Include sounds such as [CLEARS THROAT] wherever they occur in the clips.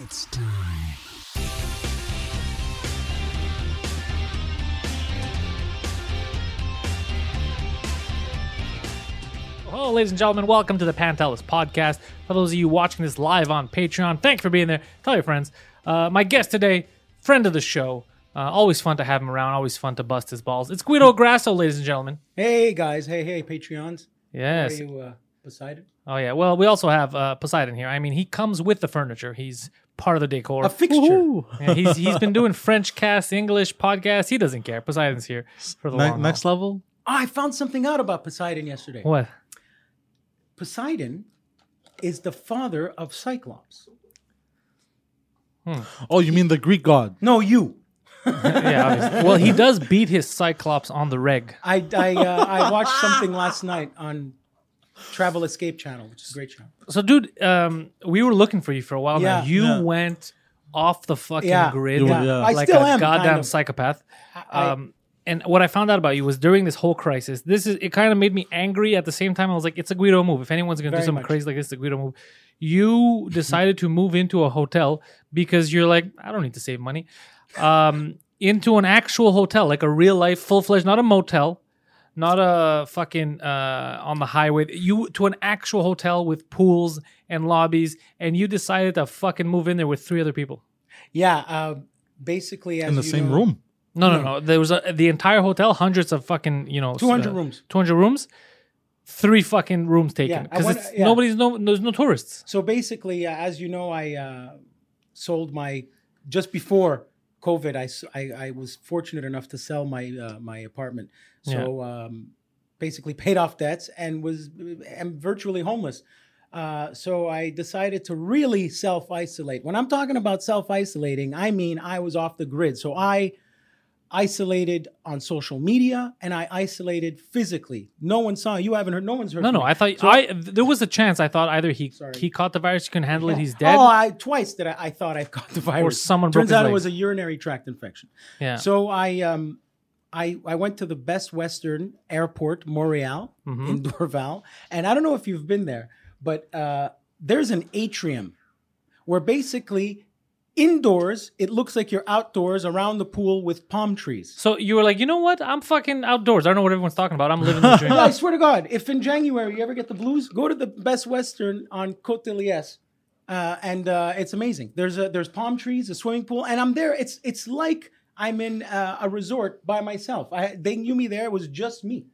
It's time. Hello, ladies and gentlemen. Welcome to the Pantelis podcast. For those of you watching this live on Patreon, thanks for being there. Tell your friends. Uh, my guest today, friend of the show. Uh, always fun to have him around. Always fun to bust his balls. It's Guido Grasso, ladies and gentlemen. Hey guys, hey hey Patreons. Yes. How are you, uh, Poseidon? Oh yeah. Well, we also have uh, Poseidon here. I mean, he comes with the furniture. He's part of the decor. A fixture. [LAUGHS] Yeah, he's he's been doing [LAUGHS] French cast, English podcasts. He doesn't care. Poseidon's here for the Ne- long next haul. level. Oh, I found something out about Poseidon yesterday. What? Poseidon is the father of Cyclops. Oh, you mean the Greek god? No, you. [LAUGHS] Yeah. Obviously. well, he does beat his Cyclops on the reg. I I, uh, I watched something last night on Travel Escape Channel, which is a great channel. So, dude, um, we were looking for you for a while now. Yeah. You Yeah. went off the fucking Yeah. grid, You Yeah, yeah. I like still a am. goddamn kind of. psychopath. I- Um, and what I found out about you was during this whole crisis. This is it. Kind of made me angry. At the same time, I was like, "It's a Guido move. If anyone's gonna do Very something much. crazy like this, it's a Guido move." You [LAUGHS] decided to move into a hotel because you're like, "I don't need to save money." Um, into an actual hotel, like a real life, full fledged, not a motel, not a fucking uh, on the highway. You to an actual hotel with pools and lobbies, and you decided to fucking move in there with three other people. Yeah, uh, basically as In the you same know- room. No, no, no. There was a, the entire hotel, hundreds of fucking, you know, 200 uh, rooms. 200 rooms, three fucking rooms taken because went- it's yeah. nobody's no there's no tourists. So basically, uh, as you know, I uh, sold my just before COVID. I I was fortunate enough to sell my uh, my apartment. So um, basically, paid off debts and was am virtually homeless. Uh, so I decided to really self isolate. When I'm talking about self isolating, I mean I was off the grid. So I isolated on social media and I isolated physically. No one saw. You haven't heard. No one's heard. No, no. me. I thought I there was a chance. I thought either he Sorry. he caught the virus, he couldn't handle it, he's dead. Oh, I twice that I, I thought I caught the virus. Or someone broke Turns out it was a urinary tract infection. yeah. So I um I I went to the Best Western Airport, Montreal Mm-hmm. in [LAUGHS] Dorval, and I don't know if you've been there, but uh, there's an atrium where basically indoors it looks like you're outdoors around the pool with palm trees. so you were like, you know what? I'm fucking outdoors. I don't know what everyone's talking about. I'm living the dream. [LAUGHS] No, I swear to God, if in January you ever get the blues, go to the Best Western on Côte de Liesse. Uh, and uh, it's amazing. There's a, there's palm trees, a swimming pool, and I'm there. It's it's like I'm in uh, a resort by myself. I, they knew me there. It was just me.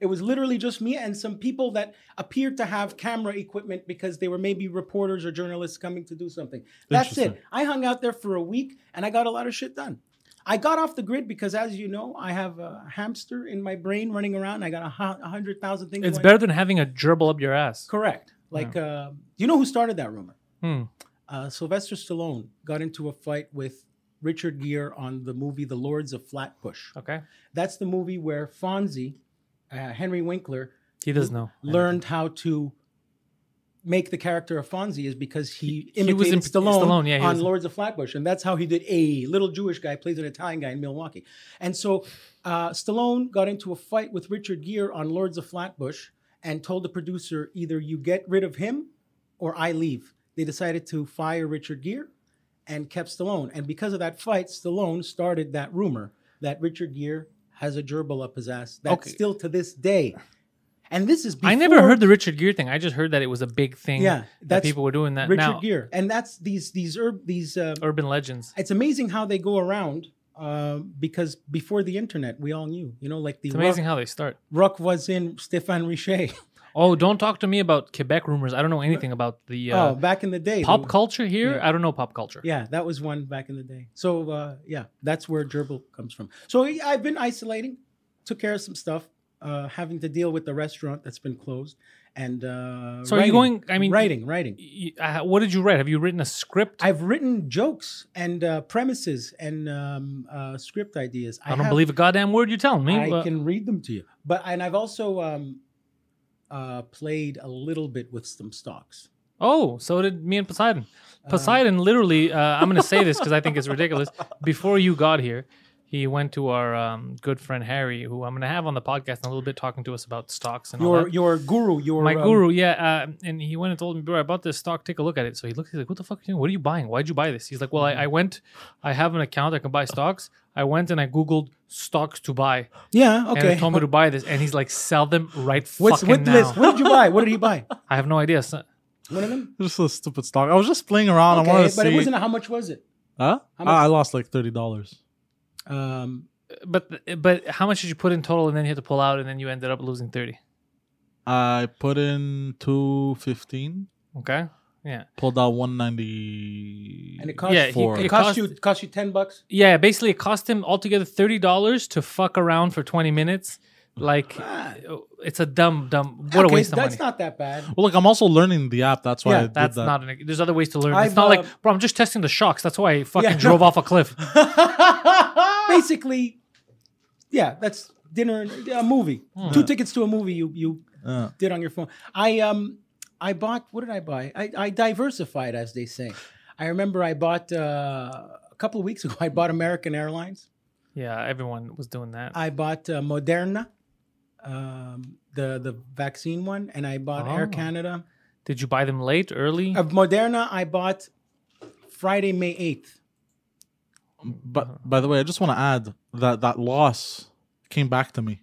It was literally just me and some people that appeared to have camera equipment because they were maybe reporters or journalists coming to do something. That's it. I hung out there for a week and I got a lot of shit done. I got off the grid because, as you know, I have a hamster in my brain running around. I got a, hundred thousand things. It's going better than having a gerbil up your ass. Correct. Like, uh, you know who started that rumor? Hmm. Uh, Sylvester Stallone got into a fight with Richard Gere on the movie The Lords of Flatbush. Okay. That's the movie where Fonzie, uh, Henry Winkler, He does know. learned how to make the character of Fonzie is because he He was imitated in- Stallone, Stallone, yeah, he on Lords of Flatbush, and that's how he did a little Jewish guy plays an Italian guy in Milwaukee. And so uh, Stallone got into a fight with Richard Gere on Lords of Flatbush and told the producer either you get rid of him or I leave. They decided to fire Richard Gere and kept Stallone. And because of that fight, Stallone started that rumor that Richard Gere has a gerbil up his ass. That's Okay. still to this day. And this is before I never heard the Richard Gere thing. I just heard that it was a big thing. Yeah, that people were doing that. Richard now, Gere, and that's these these herb these. Uh, urban legends. it's amazing how they go around uh, because before the internet, we all knew. You know, like the It's amazing how they start. Ruck was in Stéphane Richer. [LAUGHS] Oh, don't talk to me about Quebec rumors. I don't know anything about the uh, oh, back in the day, pop they- culture here. Yeah. I don't know pop culture. Yeah, that was one back in the day. So uh, yeah, that's where gerbil comes from. So I've been isolating, took care of some stuff, uh, having to deal with the restaurant that's been closed, and uh, So are you going- I mean- writing, writing. Y- uh, what did you write? Have you written a script? I've written jokes and uh, premises and um, uh, script ideas. I don't have- believe a goddamn word you're telling me. I but- can read them to you. But and I've also um, uh, played a little bit with some stocks. Oh, so did me and Poseidon. Uh, Poseidon literally, uh, I'm going to say this because I think it's ridiculous. [LAUGHS] Before you got here, he went to our um, good friend Harry, who I'm going to have on the podcast in a little bit, talking to us about stocks and all Your that. your guru, your My um, guru, yeah, uh, and he went and told me, bro, I bought this stock. Take a look at it. So he looked. He's like, "What the fuck are you doing? What are you buying? Why'd you buy this?" He's like, "Well, I, I went. I have an account. I can buy stocks. I went and I googled stocks to buy, Yeah, and okay. it told me to buy this. And he's like, sell them right [LAUGHS] What's fucking what now. list? What did you buy? What did he buy? [LAUGHS] I have no idea. So- One of them. Just a stupid stock. I was just playing around. I Okay, wanted but to see. But it wasn't. How much was it? huh? How much- Ah, I lost like thirty dollars. Um, but but how much did you put in total, and then you had to pull out, and then you ended up losing thirty? I put in two fifteen. Okay, yeah, Pulled out one ninety. and it cost Yeah, he- it, it cost, cost- you cost you ten bucks. yeah. Basically, it cost him altogether thirty dollars to fuck around for twenty minutes. Like, [SIGHS] it's a dumb, dumb. What a waste of That's money. That's not that bad. Well, look, I'm also learning the app. That's why Yeah, I did That's that. not an. There's other ways to learn. I've, it's not uh, like, bro, I'm just testing the shocks. That's why I fucking Yeah, no. drove off a cliff. [LAUGHS] [LAUGHS] Basically, yeah, that's dinner and a movie. Hmm. Two tickets to a movie you you Yeah. did on your phone. I um I bought what did I buy? I, I diversified as they say. I remember I bought uh, a couple of weeks ago. [LAUGHS] I bought American Airlines. Yeah, everyone was doing that. I bought uh, Moderna, um, the the vaccine one, and I bought Air Oh. Canada. Did you buy them late, early? Of Moderna, I bought Friday, May eighth. But by the way, I just want to add that that loss came back to me.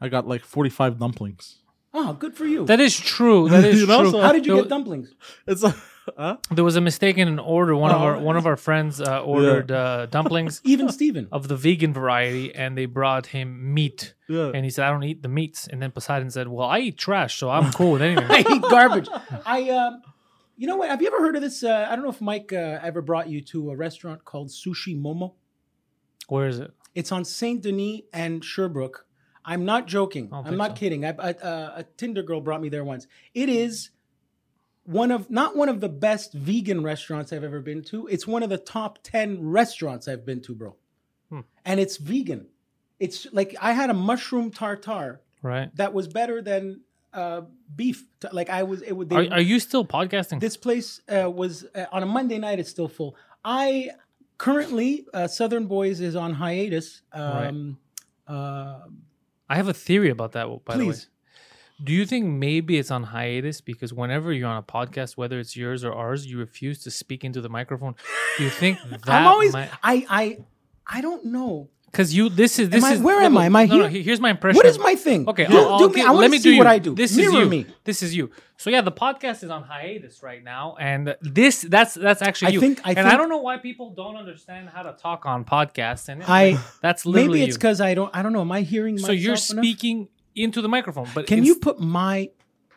I got like 45 dumplings. Oh, good for you. that is true. That is [LAUGHS] You know, true. so- How did you There- get dumplings? It's a, huh? There was a mistake in an order. One of Oh. our one of our friends uh, ordered uh, dumplings [LAUGHS] Even Steven. of the vegan variety, and they brought him meat. Yeah. And he said, "I don't eat the meats." And then Poseidon said, "Well, I eat trash, so I'm cool with anything." [LAUGHS] I eat garbage. I, um, you know what? Have you ever heard of this? Uh, I don't know if Mike uh, ever brought you to a restaurant called Sushi Momo. Where is it? It's on Saint Denis and Sherbrooke. I'm not joking. I'm not so. kidding. I, I, uh, a Tinder girl brought me there once. It is one of not one of the best vegan restaurants I've ever been to. It's one of the top ten restaurants I've been to, bro. Hmm. And it's vegan. It's like I had a mushroom tartare Right? that was better than uh, beef. Like I was, it would. They, Are, are you still podcasting? this place uh, was uh, on a Monday night. It's still full. I currently uh, Southern Boys is on hiatus. Um, uh, I have a theory about that. By the way, Please. do you think maybe it's on hiatus because whenever you're on a podcast, whether it's yours or ours, you refuse to speak into the microphone? Do you think [LAUGHS] that I'm always. might- I I I don't know. Because you, this is this I- is where no, am I? Am I no, no, here? he- here's my impression. What is my thing? Okay, do, I'll, I'll do me. gi- I want let to me see do what. I do. This Mirror is you. me. This is you. So yeah, the podcast is on hiatus right now, and this that's that's actually I you. think- I and I don't know why people don't understand how to talk on podcasts, and I [LAUGHS] that's literally maybe it's because I don't. I don't know. Am I hearing? So you're myself enough? speaking into the microphone, but Can you put my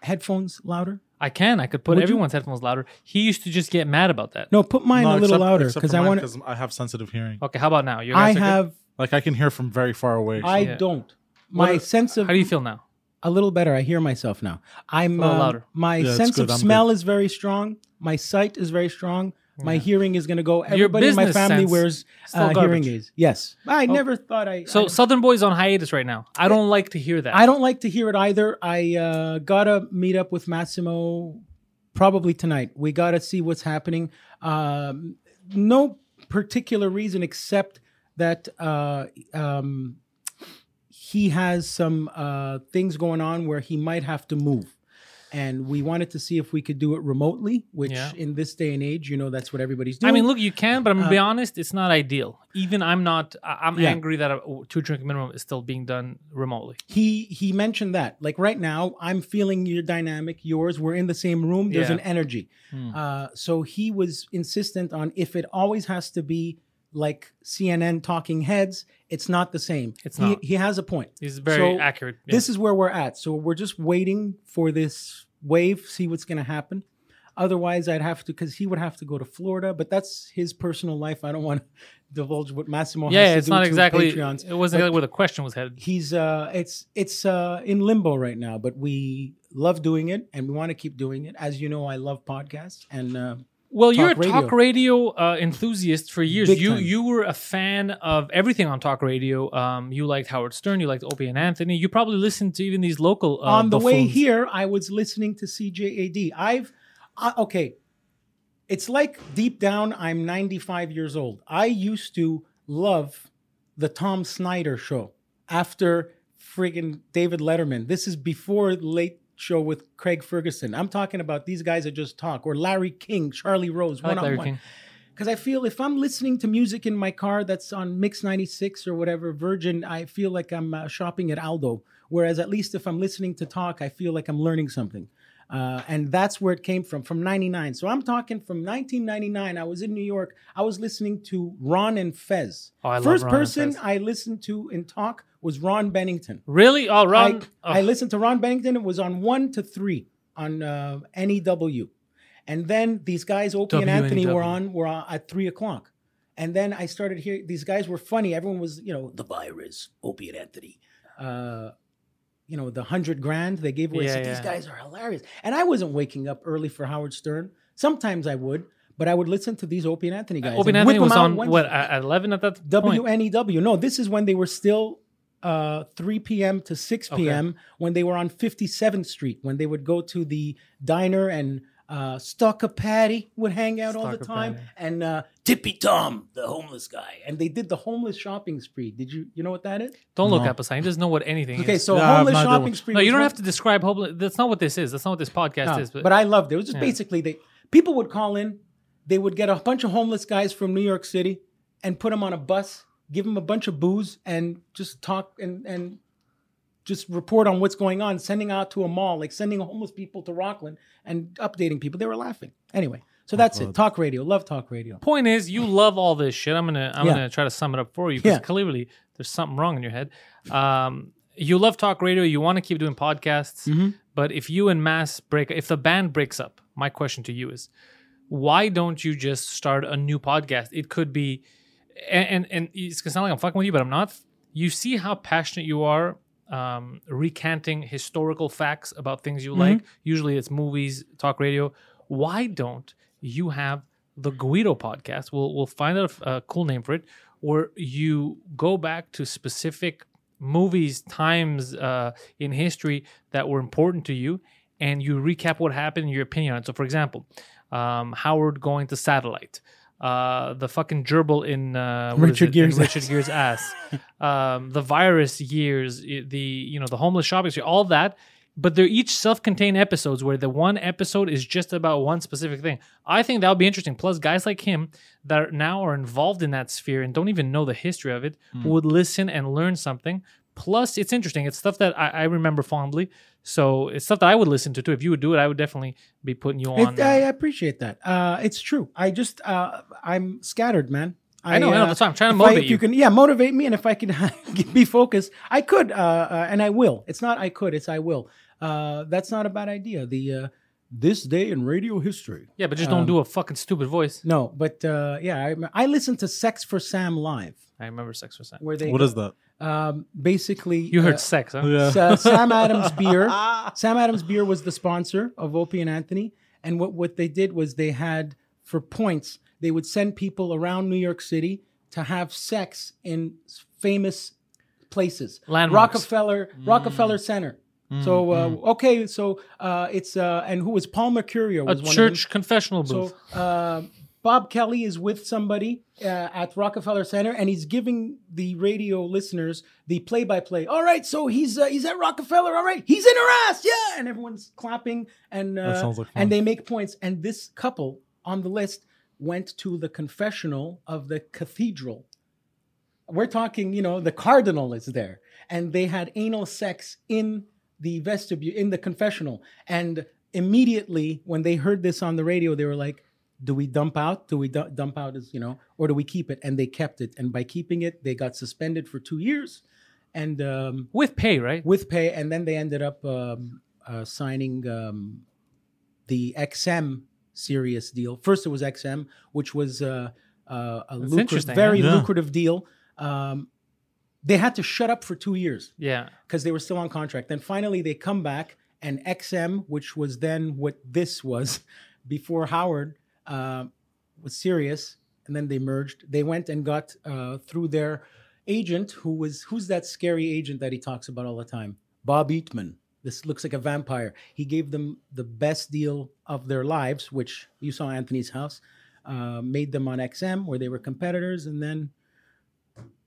headphones louder? I can. I could put Would you? everyone's headphones louder. He used to just get mad about that. No, put mine No, a little except- louder because for I mine, want. 'cause I have sensitive hearing. Okay, how about now? Your I guys are good? Have. Like I can hear from very far away. I Yeah. don't. My What- sense of How do you feel now? a little better. I hear myself now. I'm A little uh, louder. My Yeah, it's sense good. of I'm smell is very strong. My sight is very strong. My hearing is going to go. Everybody in my business family sense, wears still uh, hearing garbage. aids. Yes, I never thought I. So I, Southern Boy's on hiatus right now. I don't like to hear that. I don't like to hear it either. I uh, gotta meet up with Massimo probably tonight. We gotta see what's happening. Um, no particular reason except that uh, um, he has some uh, things going on where he might have to move. And we wanted to see if we could do it remotely, which Yeah. in this day and age, you know, that's what everybody's doing. I mean, look, you can, but I'm gonna be honest, it's not ideal. Even I'm not. I'm Uh, Yeah. angry that a two drink minimum is still being done remotely. he he mentioned that like right now i'm feeling your dynamic yours we're in the same room there's Yeah. an energy uh, so he was insistent on if it always has to be like cnn talking heads it's not the same It's he, not. he has a point He's very So accurate. Yeah. this is where we're at so we're just waiting for this wave see what's going to happen Otherwise, I'd have to because he would have to go to Florida. But that's his personal life. I don't want to [LAUGHS] divulge what Massimo. has Yeah, it's not exactly. Patreons. It wasn't exactly where the question was headed. he's uh it's it's uh in limbo right now but we love doing it and we want to keep doing it as you know i love podcasts and uh Well, you're a Talk talk radio uh, enthusiast for years. Big you time. you were a fan of everything on talk radio. Um, you liked Howard Stern. You liked Opie and Anthony. You probably listened to even these local. Uh, on the way here i was listening to cjad i've uh, okay it's like deep down i'm 95 years old i used to love the tom snyder show after friggin david letterman this is before late show with craig ferguson i'm talking about these guys that just talk or larry king charlie rose like Larry one-on-one because I feel if I'm listening to music in my car that's on Mix 96 or whatever, Virgin, I feel like I'm uh, shopping at Aldo. Whereas at least if I'm listening to talk, I feel like I'm learning something. Uh, and that's where it came from, from 99. So I'm talking from 1999. I was in New York. I was listening to Ron and Fez. Oh, I love First Ron and person Fez. I listened to in talk was Ron Bennington. Really? Oh, Ron. I, I oh, listened to Ron Bennington. It was on one to three on uh, NEW, and then these guys, Opie and Anthony, were on were on at three o'clock, and then I started hearing these guys were funny. Everyone was, you know, the virus, Opie and Anthony. Uh, you know, the hundred grand they gave away. I Yeah, said, These yeah. guys are hilarious. And I wasn't waking up early for Howard Stern. Sometimes I would, but I would listen to these Opie and Anthony guys. Opie and and Anthony was on Wednesday. what at eleven at that point. WNEW. E No, this is when they were still uh, 3 p.m. to 6 p.m. when they were on 57th Street, when they would go to the diner and uh, Stalker Patty would hang out all the time, Patty. and uh, Tippy Tom, the homeless guy, and they did the homeless shopping spree. Did you you know what that is? Don't look No. up a sign. He doesn't know what anything is Okay, is. so Yeah, I have homeless shopping what- spree. no, you don't one- have to describe homeless. That's not what this is. That's not what this podcast no, is. But, but I loved it. It was just Yeah. basically they people would call in, they would get a bunch of homeless guys from New York City and put them on a bus, give them a bunch of booze, and just talk and and just report on what's going on, sending out to a mall, like sending homeless people to Rockland and updating people. They were laughing. Anyway, so that's it. Talk radio. Love talk radio. point is, you love all this shit. I'm gonna I'm Yeah. gonna try to sum it up for you because Yeah. clearly there's something wrong in your head. Um, you love talk radio. You want to keep doing podcasts, Mm-hmm. but if you and Mass break, if the band breaks up, my question to you is, why don't you just start a new podcast? It could be, and and, and it's gonna sound like I'm fucking with you, but I'm not. You see how passionate you are. Um, recanting historical facts about things you like. Usually it's movies, talk radio. Why don't you have the Guido podcast? We'll we'll find out a, a cool name for it, where you go back to specific movies, times uh, in history that were important to you, and you recap what happened and your opinion on it. So, for example, um, Howard going to satellite. Uh, the fucking gerbil in uh, Richard? In Gere's Richard ass. Gere's ass, [LAUGHS] um, the virus years, the you know the homeless shopping street, all that. But they're each self-contained episodes where the one episode is just about one specific thing. I think that would be interesting. Plus, guys like him that are now are involved in that sphere and don't even know the history of it would listen and learn something. Plus, it's interesting. It's stuff that I, I remember fondly. So it's stuff that I would listen to too. If you would do it, I would definitely be putting you on. It, I uh, appreciate that. Uh, it's true. I just uh, I'm scattered, man. I know, I know. That's why I'm trying to if I- motivate you. can, yeah, motivate me, and if I can [LAUGHS] be focused, I could, uh, uh, and I will. It's not I could, it's I will. Uh, that's not a bad idea. The uh, this day in radio history. yeah, but just um, don't do a fucking stupid voice. No, but uh, yeah, I, I listened to Sex for Sam live, I remember Sex for Sam. where they What is that? um, basically You heard uh, sex, huh? Yeah. Sa- Sam Adams [LAUGHS] beer. Sam Adams beer was the sponsor of Opie and Anthony, and what what they did was they had for points they would send people around New York City to have sex in s- famous places. Landmarks. Rockefeller Rockefeller Center. So uh, okay, so uh, it's uh, and who was Paul Mercurio A was one of them. church confessional booth. So uh, Bob Kelly is with somebody uh, at Rockefeller Center, and he's giving the radio listeners the play-by-play. All right, so he's uh, he's at Rockefeller. All right, he's in her ass, yeah, and everyone's clapping, and uh, like and they make points. And this couple on the list went to the confessional of the cathedral. We're talking, you know, the cardinal is there, and they had anal sex in the vestibule in the confessional and immediately when they heard this on the radio they were like do we dump out do we du- dump out as you know or do we keep it and they kept it and by keeping it they got suspended for two years and um, with pay, right? with pay and then they ended up um, uh, signing um, the xm Sirius deal. First, it was XM, which was uh, uh, a lucrative, very? Yeah. lucrative deal. Um, they had to shut up for two years Yeah. because they were still on contract. Then finally they come back, and XM, which was then what this was [LAUGHS] before Howard, uh, was Sirius, and then they merged. They went and got uh, through their agent, who was who's that scary agent that he talks about all the time, Bob Eatman. This looks like a vampire. He gave them the best deal of their lives, which you saw Anthony's house. Uh, made them on XM, where they were competitors, and then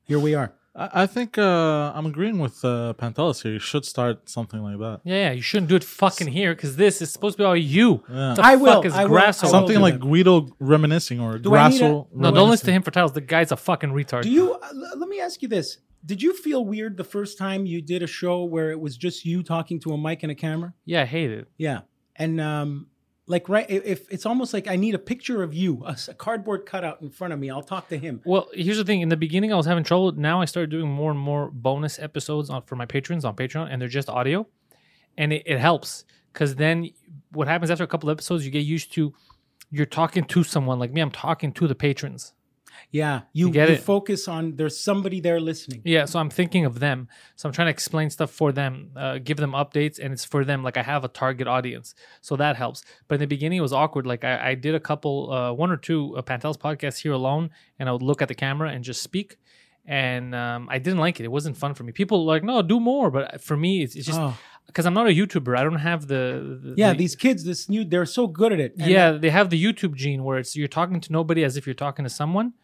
here we are. I, I think uh, I'm agreeing with uh, Pantelis here. You should start something like that. Yeah, yeah. You shouldn't do it fucking here because this is supposed to be all you. Yeah. The I will, is I will, Grasso? I will Something like that. Guido reminiscing or Do Grasso. a- No, don't listen to him for titles. The guy's a fucking retard. Do you? Uh, l- let me ask you this: Did you feel weird the first time you did a show where it was just you talking to a mic and a camera? yeah, I hate it. Yeah, and um, like right, if it's almost like I need a picture of you, a cardboard cutout in front of me. I'll talk to him. Well, here's the thing. In the beginning, I was having trouble. Now I started doing more and more bonus episodes on for my patrons on Patreon, and they're just audio, and it, it helps because then what happens after a couple episodes, you get used to you're talking to someone like me. I'm talking to the patrons. Yeah, you, You get you it? focus on there's somebody there listening. Yeah, so I'm thinking of them. So I'm trying to explain stuff for them, uh, give them updates, and it's for them. Like I have a target audience, so that helps. But in the beginning, it was awkward. Like I, I did a couple, uh, one or two uh, Pantel's podcasts here alone, and I would look at the camera and just speak. And um, I didn't like it. It wasn't fun for me. People were like, no, do more. But for me, it's, it's just Oh. because I'm not a YouTuber. I don't have the, the Yeah, the- these kids, this new, they're so good at it. And yeah, they have the YouTube gene where it's you're talking to nobody as if you're talking to someone.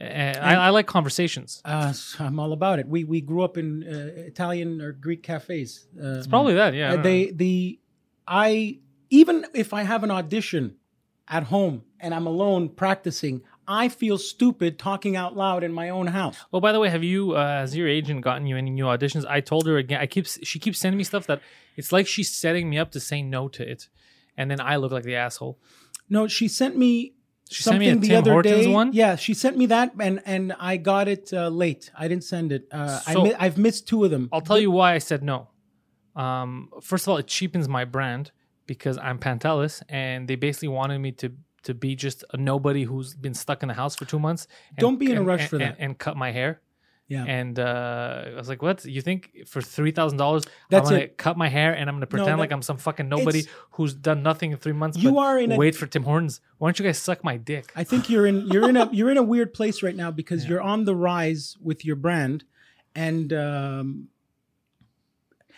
And I, I like conversations. Uh, I'm all about it. We we grew up in uh, Italian or Greek cafes. Uh, It's probably that. Yeah. They know. the I even if I have an audition at home and I'm alone practicing, I feel stupid talking out loud in my own house. Oh, by the way, have you, uh, has your agent gotten you any new auditions? I told her again. I keep she keeps sending me stuff that it's like she's setting me up to say no to it, and then I look like the asshole. No, she sent me She sent me something a the Tim other Hortons day. one? Yeah, she sent me that, and and I got it uh, late. I didn't send it. Uh, I So- mi- I've missed two of them. I'll tell you why I said no. Um, first of all, it cheapens my brand because I'm Pantelis, and they basically wanted me to to be just a nobody who's been stuck in the house for two months. and- Don't be in a rush and- for and- that. and cut my hair. Yeah. And uh, I was like, "What? You think for three thousand dollars, I'm That's gonna cut my hair and I'm gonna pretend that- like I'm some fucking nobody who's done nothing in three months? You but are in a- wait for Tim Hortons. Why don't you guys suck my dick? I think you're in you're in a [LAUGHS] you're in a weird place right now because you're on the rise with your brand, and um,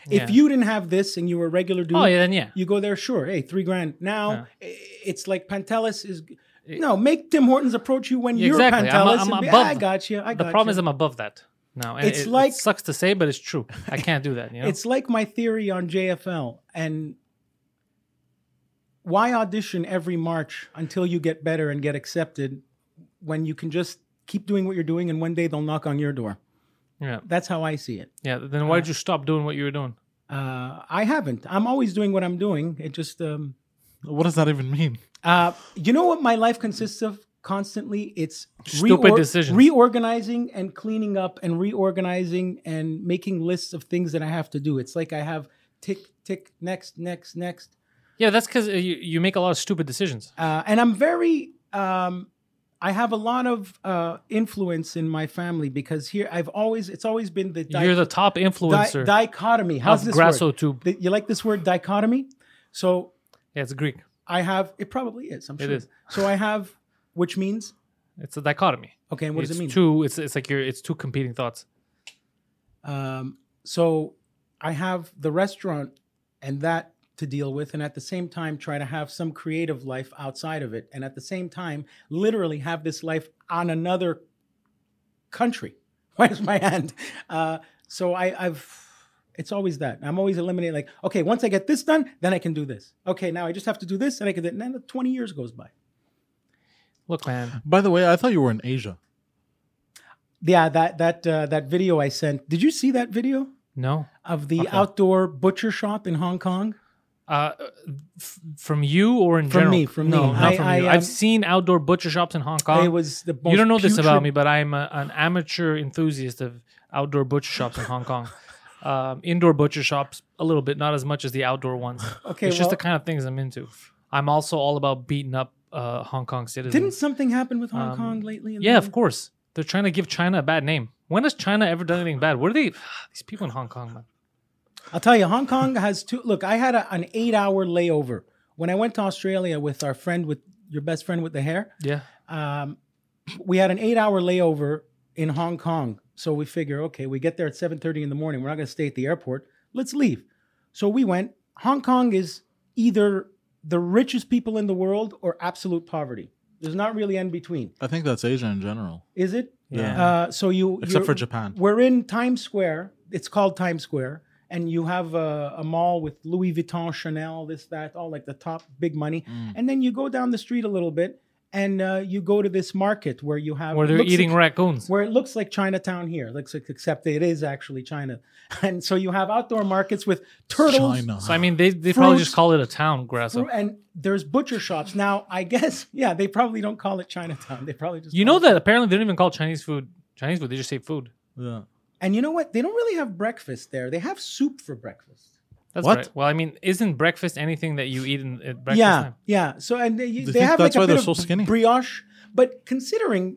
Yeah. if you didn't have this and you were a regular dude, oh yeah, then yeah. you go there, sure. Hey, three grand. Now Yeah. it's like Pantelis is. No, make Tim Hortons approach you when Yeah, you're exactly. I'm- I'm be, above I got you. I got the problem you. is I'm above that now. and It's it, it like- sucks to say, but it's true. I can't do that. You [LAUGHS] know. It's like my theory on JFL and why audition every March until you get better and get accepted when you can just keep doing what you're doing and one day they'll knock on your door. yeah, That's how I see it. yeah. Then why did you stop doing what you were doing? Uh, I haven't. I'm always doing what I'm doing. It just, um, What does that even mean? uh, you know what my life consists of constantly? It's Stupid decisions. reorganizing and cleaning up and reorganizing and making lists of things that I have to do. It's like I have tick, tick, next, next, next. Yeah, that's because you, you make a lot of stupid decisions. uh, and I'm very. Um, I have a lot of uh, influence in my family because here I've always it's always been the di- You're the top di- influencer dichotomy. How's this Grasso word? Tube. The- you like this word dichotomy? So Yeah, it's Greek. I have it probably is. I'm It sure. is. So I have which means It's a dichotomy. okay. And what it's does it mean? two. It's it's like you're it's two competing thoughts. Um, so I have the restaurant and that to deal with, and at the same time, try to have some creative life outside of it, and at the same time, literally have this life on another country. [LAUGHS] Where's my hand? Uh, so I, I've. It's always that. I'm always eliminating. Like, okay, once I get this done, then I can do this. Okay, now I just have to do this, and I can. do it. And then 20 years goes by. Look, man. By the way, I thought you were in Asia. Yeah, that that uh, that video I sent. Did you see that video No. of the outdoor butcher shop in Hong Kong? Uh, f- from you or in From general? me, from no, me. not I- from I, you. um, I've seen outdoor butcher shops in Hong Kong. it was the most you don't know this about me, but I'm a, an amateur enthusiast of outdoor butcher shops in Hong Kong. [LAUGHS] Um, indoor butcher shops, a little bit, not as much as the outdoor ones. Okay, it's just the kind of things I'm into. I'm also all about beating up uh, Hong Kong citizens. Didn't something happen with Hong Um, Kong lately? yeah, of course. They're trying to give China a bad name. When has China ever done anything bad? What are they? [SIGHS] These people in Hong Kong, man. I'll tell you, Hong Kong has two. Look, I had a, an eight-hour layover when I went to Australia with our friend, with your best friend with the hair. Yeah. Um, we had an eight-hour layover in Hong Kong, so we figure, okay, we get there at seven thirty in the morning. We're not going to stay at the airport. Let's leave. So we went. Hong Kong is either the richest people in the world or absolute poverty. There's not really in between, I think that's Asia in general. is it? Yeah. Uh, so you Except for Japan. We're in Times Square. It's called Times Square, and you have a, a mall with Louis Vuitton, Chanel, this, that, all like the top big money. Mm. And then you go down the street a little bit, and uh, you go to this market where you have Where they're eating like- raccoons. where it looks like Chinatown here, looks like except it is actually China. [LAUGHS] And so you have outdoor markets with turtles. China. So I mean, they, they probably just call it a town, Grasso. And there's butcher shops. Now, I guess, [LAUGHS] yeah, they probably don't call it Chinatown. They probably just You know it- that apparently they don't even call Chinese food Chinese food. They just say food. yeah. And you know what? They don't really have breakfast there. They have soup for breakfast. That's What? right. Well, I mean, isn't breakfast anything that you eat in at breakfast yeah, time? yeah. So and they, you they have that's like why a bit they're of so skinny? brioche, but considering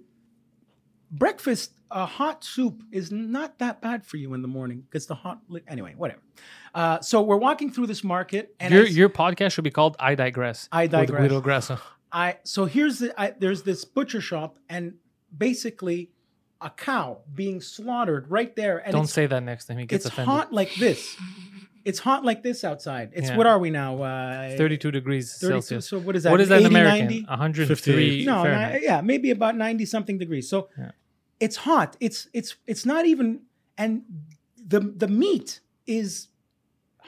breakfast, a hot soup is not that bad for you in the morning because the hot. li- Anyway, whatever. Uh, so we're walking through this market, and Your I, your podcast should be called I Digress. I Digress. Guido Grasso. I so here's the I, there's this butcher shop, and basically a cow being slaughtered right there, and Don't say that next time. He gets it's offended. hot like this. It's hot like this outside. It's Yeah. what are we now? Uh, 32 degrees 32 Celsius. So what is that? What is that in 80, American? 90? 103 no, Fahrenheit. ni- yeah, maybe about 90 something degrees. So Yeah. it's hot. It's it's it's not even and the the meat is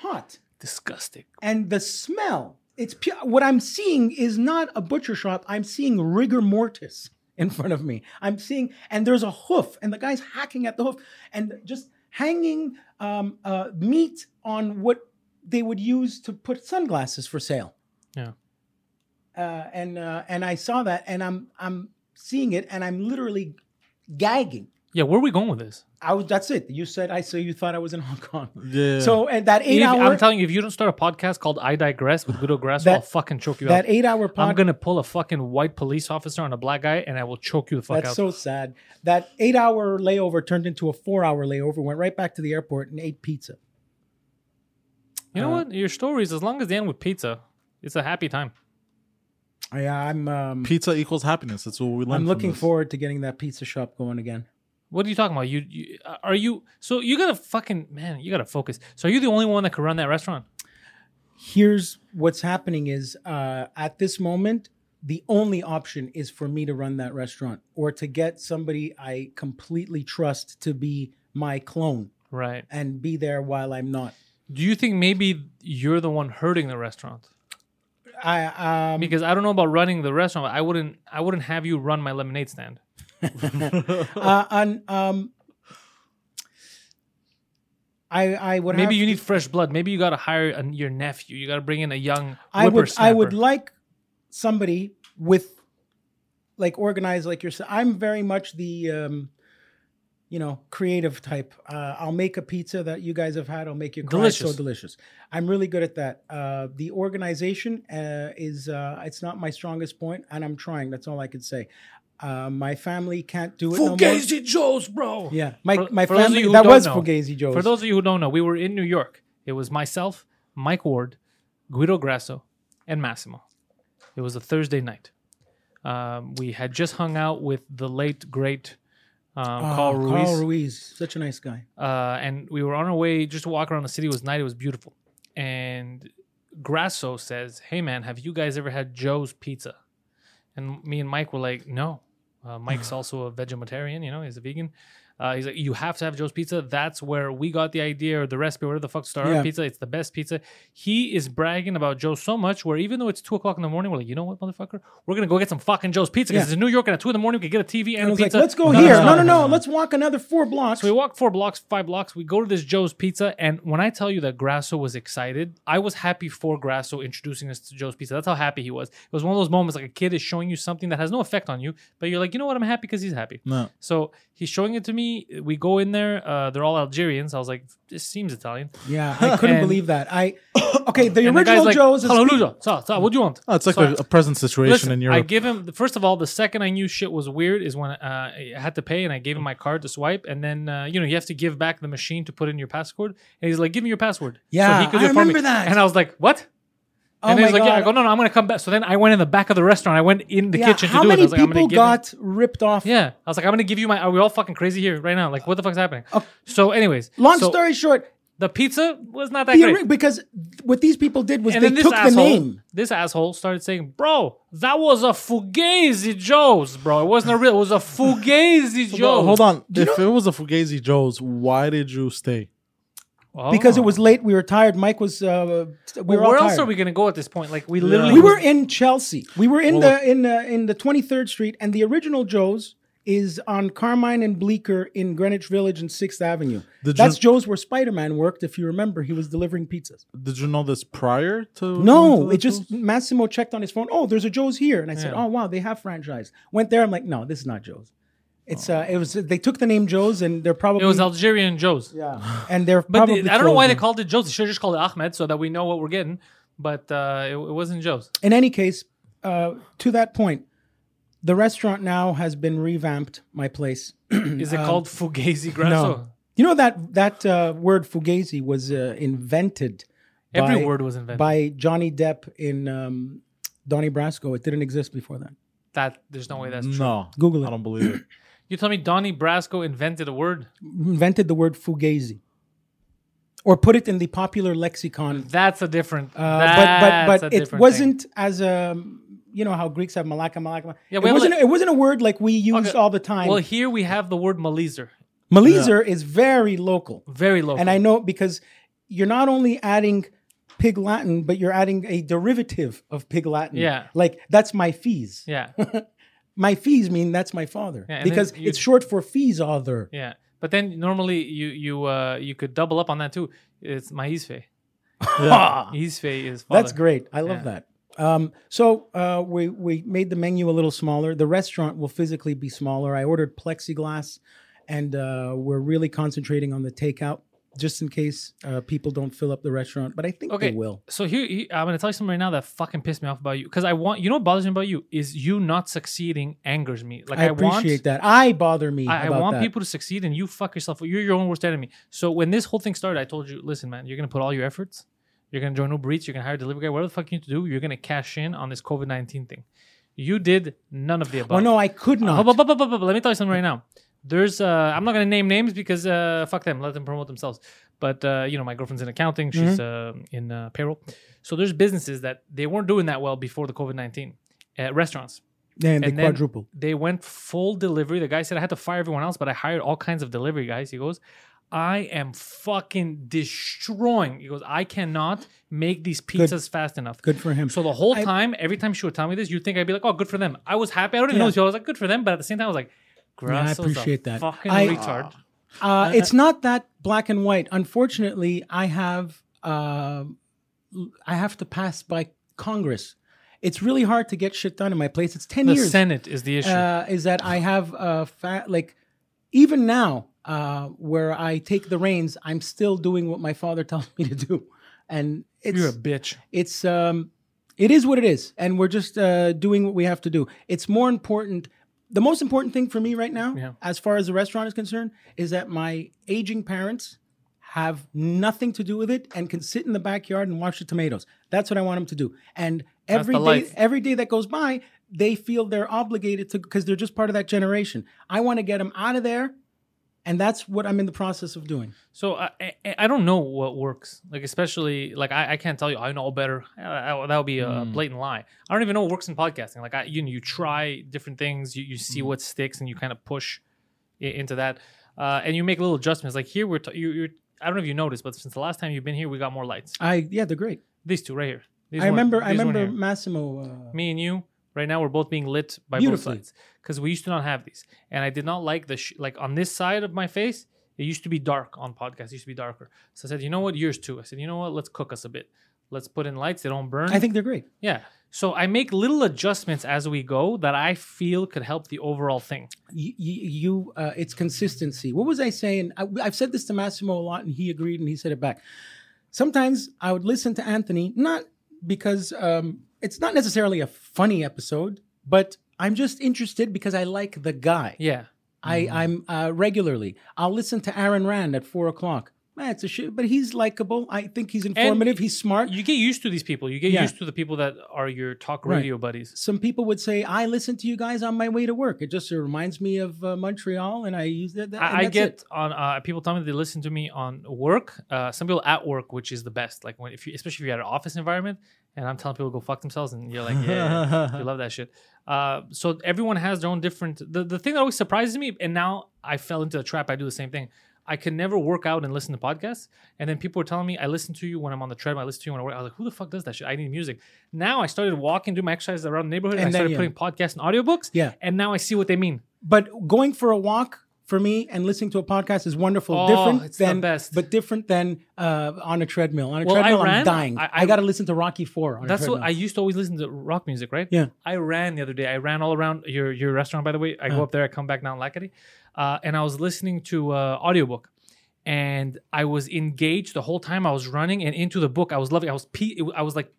hot Disgusting. and the smell it's pu- what I'm seeing is not a butcher shop. I'm seeing rigor mortis in front of me. I'm seeing and there's a hoof and the guy's hacking at the hoof and just hanging um, uh, meat on what they would use to put sunglasses for sale Yeah. uh, and uh, and I saw that, and I'm I'm seeing it, and I'm literally gagging. Yeah, where are we going with this? I was that's it. You said I so you thought I was in Hong Kong. Yeah. So and that eight If- hour I'm telling you, if you don't start a podcast called I Digress with Guido Grasso, That- I'll fucking choke you out. that eight hour I'm pod, gonna pull a fucking white police officer on a black guy, and I will choke you the fuck that's out. so sad. That eight hour layover turned into a four hour layover. Went right back to the airport and ate pizza. you know uh, what? Your stories, as long as they end with pizza, it's a happy time. Yeah, I'm um, Pizza equals happiness. That's what we learned. I'm from looking this. forward to getting that pizza shop going again. What are you talking about? You, you are you? So you gotta fucking man, you gotta focus. So are you the only one that could run that restaurant? Here's what's happening: is uh, at this moment, the only option is for me to run that restaurant or to get somebody I completely trust to be my clone. Right. and be there while I'm not. Do you think maybe you're the one hurting the restaurant? I um Because I don't know about running the restaurant. I wouldn't. I wouldn't have you run my lemonade stand. [LAUGHS] uh, on um I I would Maybe you need fresh blood. Maybe you got to hire a, your nephew. You got to bring in a young. I would I would like somebody with like organized like yourself. I'm very much the um you know creative type. Uh, I'll make a pizza that you guys have had. I'll make you cry. It's So Delicious. delicious. I'm really good at that. Uh, the organization uh, is uh, it's not my strongest point, and I'm trying. That's all I can say. Uh, my family can't do it no more. Fugazi Joe's, bro. Yeah, my For- my for those of family you who that don't was know- Fugazi Joe's. For those of you who don't know, we were in New York. It was myself, Mike Ward, Guido Grasso, and Massimo. It was a Thursday night. Um, we had just hung out with the late great um, Oh, Carl Ruiz, Carl Ruiz, such a nice guy. uh, and we were on our way just to walk around the city. It was night. It was beautiful. And Grasso says, "Hey man, have you guys ever had Joe's Pizza?" And me and Mike were like, "No." Uh, Mike's also a vegetarian. You know, he's a vegan. Uh, he's like, you have to have Joe's Pizza. That's where we got the idea or the recipe, whatever the fuck, our Yeah. pizza. It's the best pizza. He is bragging about Joe so much where even though it's two o'clock in the morning, we're like, you know what, motherfucker? We're gonna go get some fucking Joe's Pizza because Yeah. it's in New York and at two in the morning we can get a TV and And a was like, pizza. let's go No, here. no, No, no, no. Let's walk another four blocks. so we walk four blocks, five blocks. We go to this Joe's Pizza, and when I tell you that Grasso was excited, I was happy for Grasso introducing us to Joe's Pizza. That's how happy he was. It was one of those moments like a kid is showing you something that has no effect on you, but you're like, you know what? I'm happy because he's happy. No. So he's showing it to me. Me we go in there. Uh, they're all Algerians. I was like, this seems Italian. Yeah, I couldn't And- believe that. I okay. The And the guy's original like, Joe's is Hallelujah. So, so, what do you want? Oh, it's like So a, a present situation Listen, in Europe. I give him first of all the second I knew shit was weird is when uh, I had to pay and I gave him my card to swipe and then uh, you know you have to give back the machine to put in your password and he's like give me your password Yeah, he could I do it for me. remember that. and I was like what Oh and then he's like yeah I go no no I'm gonna come back so then I went in the back of the restaurant I went in the Yeah, kitchen how to do it I many was like I'm gonna people give him- got ripped off? yeah I was like I'm gonna give you my are we all fucking crazy here right now like what the fuck's happening Oh. so anyways Long so story short, the pizza was not that the, great ori- because what these people did was and they then took asshole, the name. this asshole started saying, "Bro, that was a Fugazi Joe's, bro. It wasn't a real. It was a Fugazi Well, Joe's." hold on. Do you If it was a Fugazi Joe's, why did you stay? Oh. Because it was late, we were tired. Mike was. Uh, we Well, were all where else tired. are we gonna go at this point? Like we literally, We were in Chelsea. We were in Well, the in the in the Twenty Third Street, and the original Joe's is on Carmine and Bleecker in Greenwich Village and Sixth Avenue. Did That's you- Joe's where Spider Man worked. If you remember, he was delivering pizzas. Did you know this prior to? No, to it just Joe's? Massimo checked on his phone. Oh, there's a Joe's here, and I said, "Oh wow, they have franchise." Went there. I'm like, "No, this is not Joe's. It's uh, it was they took the name Joe's, and they're probably it was Algerian Joe's. yeah, [LAUGHS] and they're But probably the- I don't know why they closing. called it Joe's. They should have just called it Ahmed so that we know what we're getting. But uh, it, it wasn't Joe's. In any case, uh, to that point, the restaurant now has been revamped. My place. [CLEARS THROAT] Is it called Fugazi Grasso? Um, No. You know that that uh, word fugazi was uh, invented. Every by- word was invented. by Johnny Depp in um, Donnie Brasco. It didn't exist before that. that there's no way that's true. No, Google it. I don't believe it. You tell me Donnie Brasco invented a word? Invented the word fugazi, or put it in the popular lexicon. That's a different. Uh, that's but but but it wasn't as a you know how Greeks have malaka malaka. Yeah, it wasn't like- it wasn't a word like we use Okay. all the time. Well, here we have the word Malizer. Malizer is very local. Very local. And I know because you're not only adding Pig Latin, but you're adding a derivative of Pig Latin. Yeah. Like that's my fees. Yeah. [LAUGHS] My fees mean that's my father. Yeah, because you- it's short for fees other. Yeah. But then normally you you uh you could double up on that too. It's my Maizfe. [LAUGHS] Maizfe is father. That's great. I love Yeah. that. Um, so uh, we we made the menu a little smaller. The restaurant will physically be smaller. I ordered plexiglass, and uh, we're really concentrating on the takeout, just in case uh, people don't fill up the restaurant. But I think Okay. they will. So here, here- I'm gonna tell you something right now that fucking pissed me off about you because I want you know what bothers me about you is you not succeeding angers me. Like I I, want appreciate that. I bother me. I, I want that. people to succeed and you fuck yourself. You're your own worst enemy. So when this whole thing started, I told you, listen, man, you're gonna put all your efforts. You're gonna join Uber Eats. You're gonna hire a delivery guy. Whatever the fuck you need to do, you're gonna cash in on this COVID nineteen thing. You did none of the above. Oh no, I could Uh, not. but, but, but, but let me tell you something right now. There's, uh, I'm not gonna name names because uh, fuck them. Let them promote themselves. But uh, you know, my girlfriend's in accounting. She's Mm-hmm. uh, in uh, payroll. So there's businesses that they weren't doing that well before the COVID nineteen. Uh, restaurants. and they And then quadrupled. They went full delivery. The guy said I had to fire everyone else, but I hired all kinds of delivery guys. He goes, I am fucking destroying. He goes, I cannot make these pizzas fast enough. Good for him. So the whole I- time, every time she would tell me this, you'd think I'd be like, "Oh, good for them." I was happy. I didn't know Yeah. this. I was like, "Good for them," but at the same time, I was like, "Grasso's a appreciate that. Fucking I- retard." Uh, it's not that black and white. Unfortunately, I have uh, I have to pass by Congress. It's really hard to get shit done in my place. It's ten the years. Senate is the issue. uh, is that I have uh, fa- like even now uh, where I take the reins, I'm still doing what my father [LAUGHS] tells me to do, and it's You're a bitch. it's um it is what it is and we're just uh doing what we have to do it's more important the most important thing for me right now Yeah. as far as the restaurant is concerned is that my aging parents have nothing to do with it and can sit in the backyard and watch the tomatoes that's what i want them to do and every day, life. every day that goes by they feel they're obligated to because they're just part of that generation i want to get them out of there and that's what i'm in the process of doing So I, I I don't know what works. Like especially like I, I can't tell you I know better. That would be a blatant lie. I don't even know what works in podcasting. Like I you know you try different things, you, you see what sticks, and you kind of push into that, uh, and you make little adjustments. Like here we're t- you, you're I don't know if you noticed, but since the last time you've been here, we got more lights. i yeah they're great These two right here. These i weren't- remember i these weren't remember massimo uh, me and you right now we're both being lit by both Beautifully. sides because we used to not have these. And i did not like the sh- like on this side of my face it used to be dark on podcasts. It used to be darker. So i said you know what? Yours too. I said you know what? Let's cook us a bit. Let's put in lights. They don't burn. I think they're great. Yeah. So i make little adjustments as we go that i feel could help the overall thing. You, you uh, it's consistency. What was I saying? I, I've said this to Massimo a lot, and he agreed, and he said it back. Sometimes I would listen to Anthony, not because um, it's not necessarily a funny episode, but I'm just interested because I like the guy. Yeah. I, I'm uh, regularly. I'll listen to Aaron Rand at four o'clock. Man, it's a shit, but he's likable. I think he's informative. he's smart. You get used to these people. You get Yeah. used to the people that are your talk Right. radio buddies. Some people would say, "I listen to you guys on my way to work." It just reminds me of uh, Montreal, and I use that. and I, I that's get it. on uh, people tell me they listen to me on work. Uh, some people at work, which is the best. Like when if you, especially if you're at an office environment, and I'm telling people to go fuck themselves, and you're like, yeah, you love that shit. Uh, so everyone has their own different. The the thing that always surprises me, and now I fell into the trap. I do the same thing. I can never work out and listen to podcasts. And then people were telling me, I listen to you when I'm on the treadmill. I listen to you when I work. I was like, who the fuck does that shit? I need music. Now I started walking, doing my exercises around the neighborhood, and, And I started yeah. putting podcasts and audiobooks. Yeah. And now I see what they mean. But going for a walk for me and listening to a podcast is wonderful. Oh, different than best. but different than uh, on a treadmill. On a Well, treadmill, ran- am dying. I- I, I- got to listen to Rocky Four. On That's a what. I used to always listen to rock music, right? Yeah. I ran the other day. I ran all around your your restaurant, by the way. I go up there, I come back down Lackady, uh, and I was listening to uh, audiobook, and I was engaged the whole time I was running and into the book. I was loving. I was pe- I was like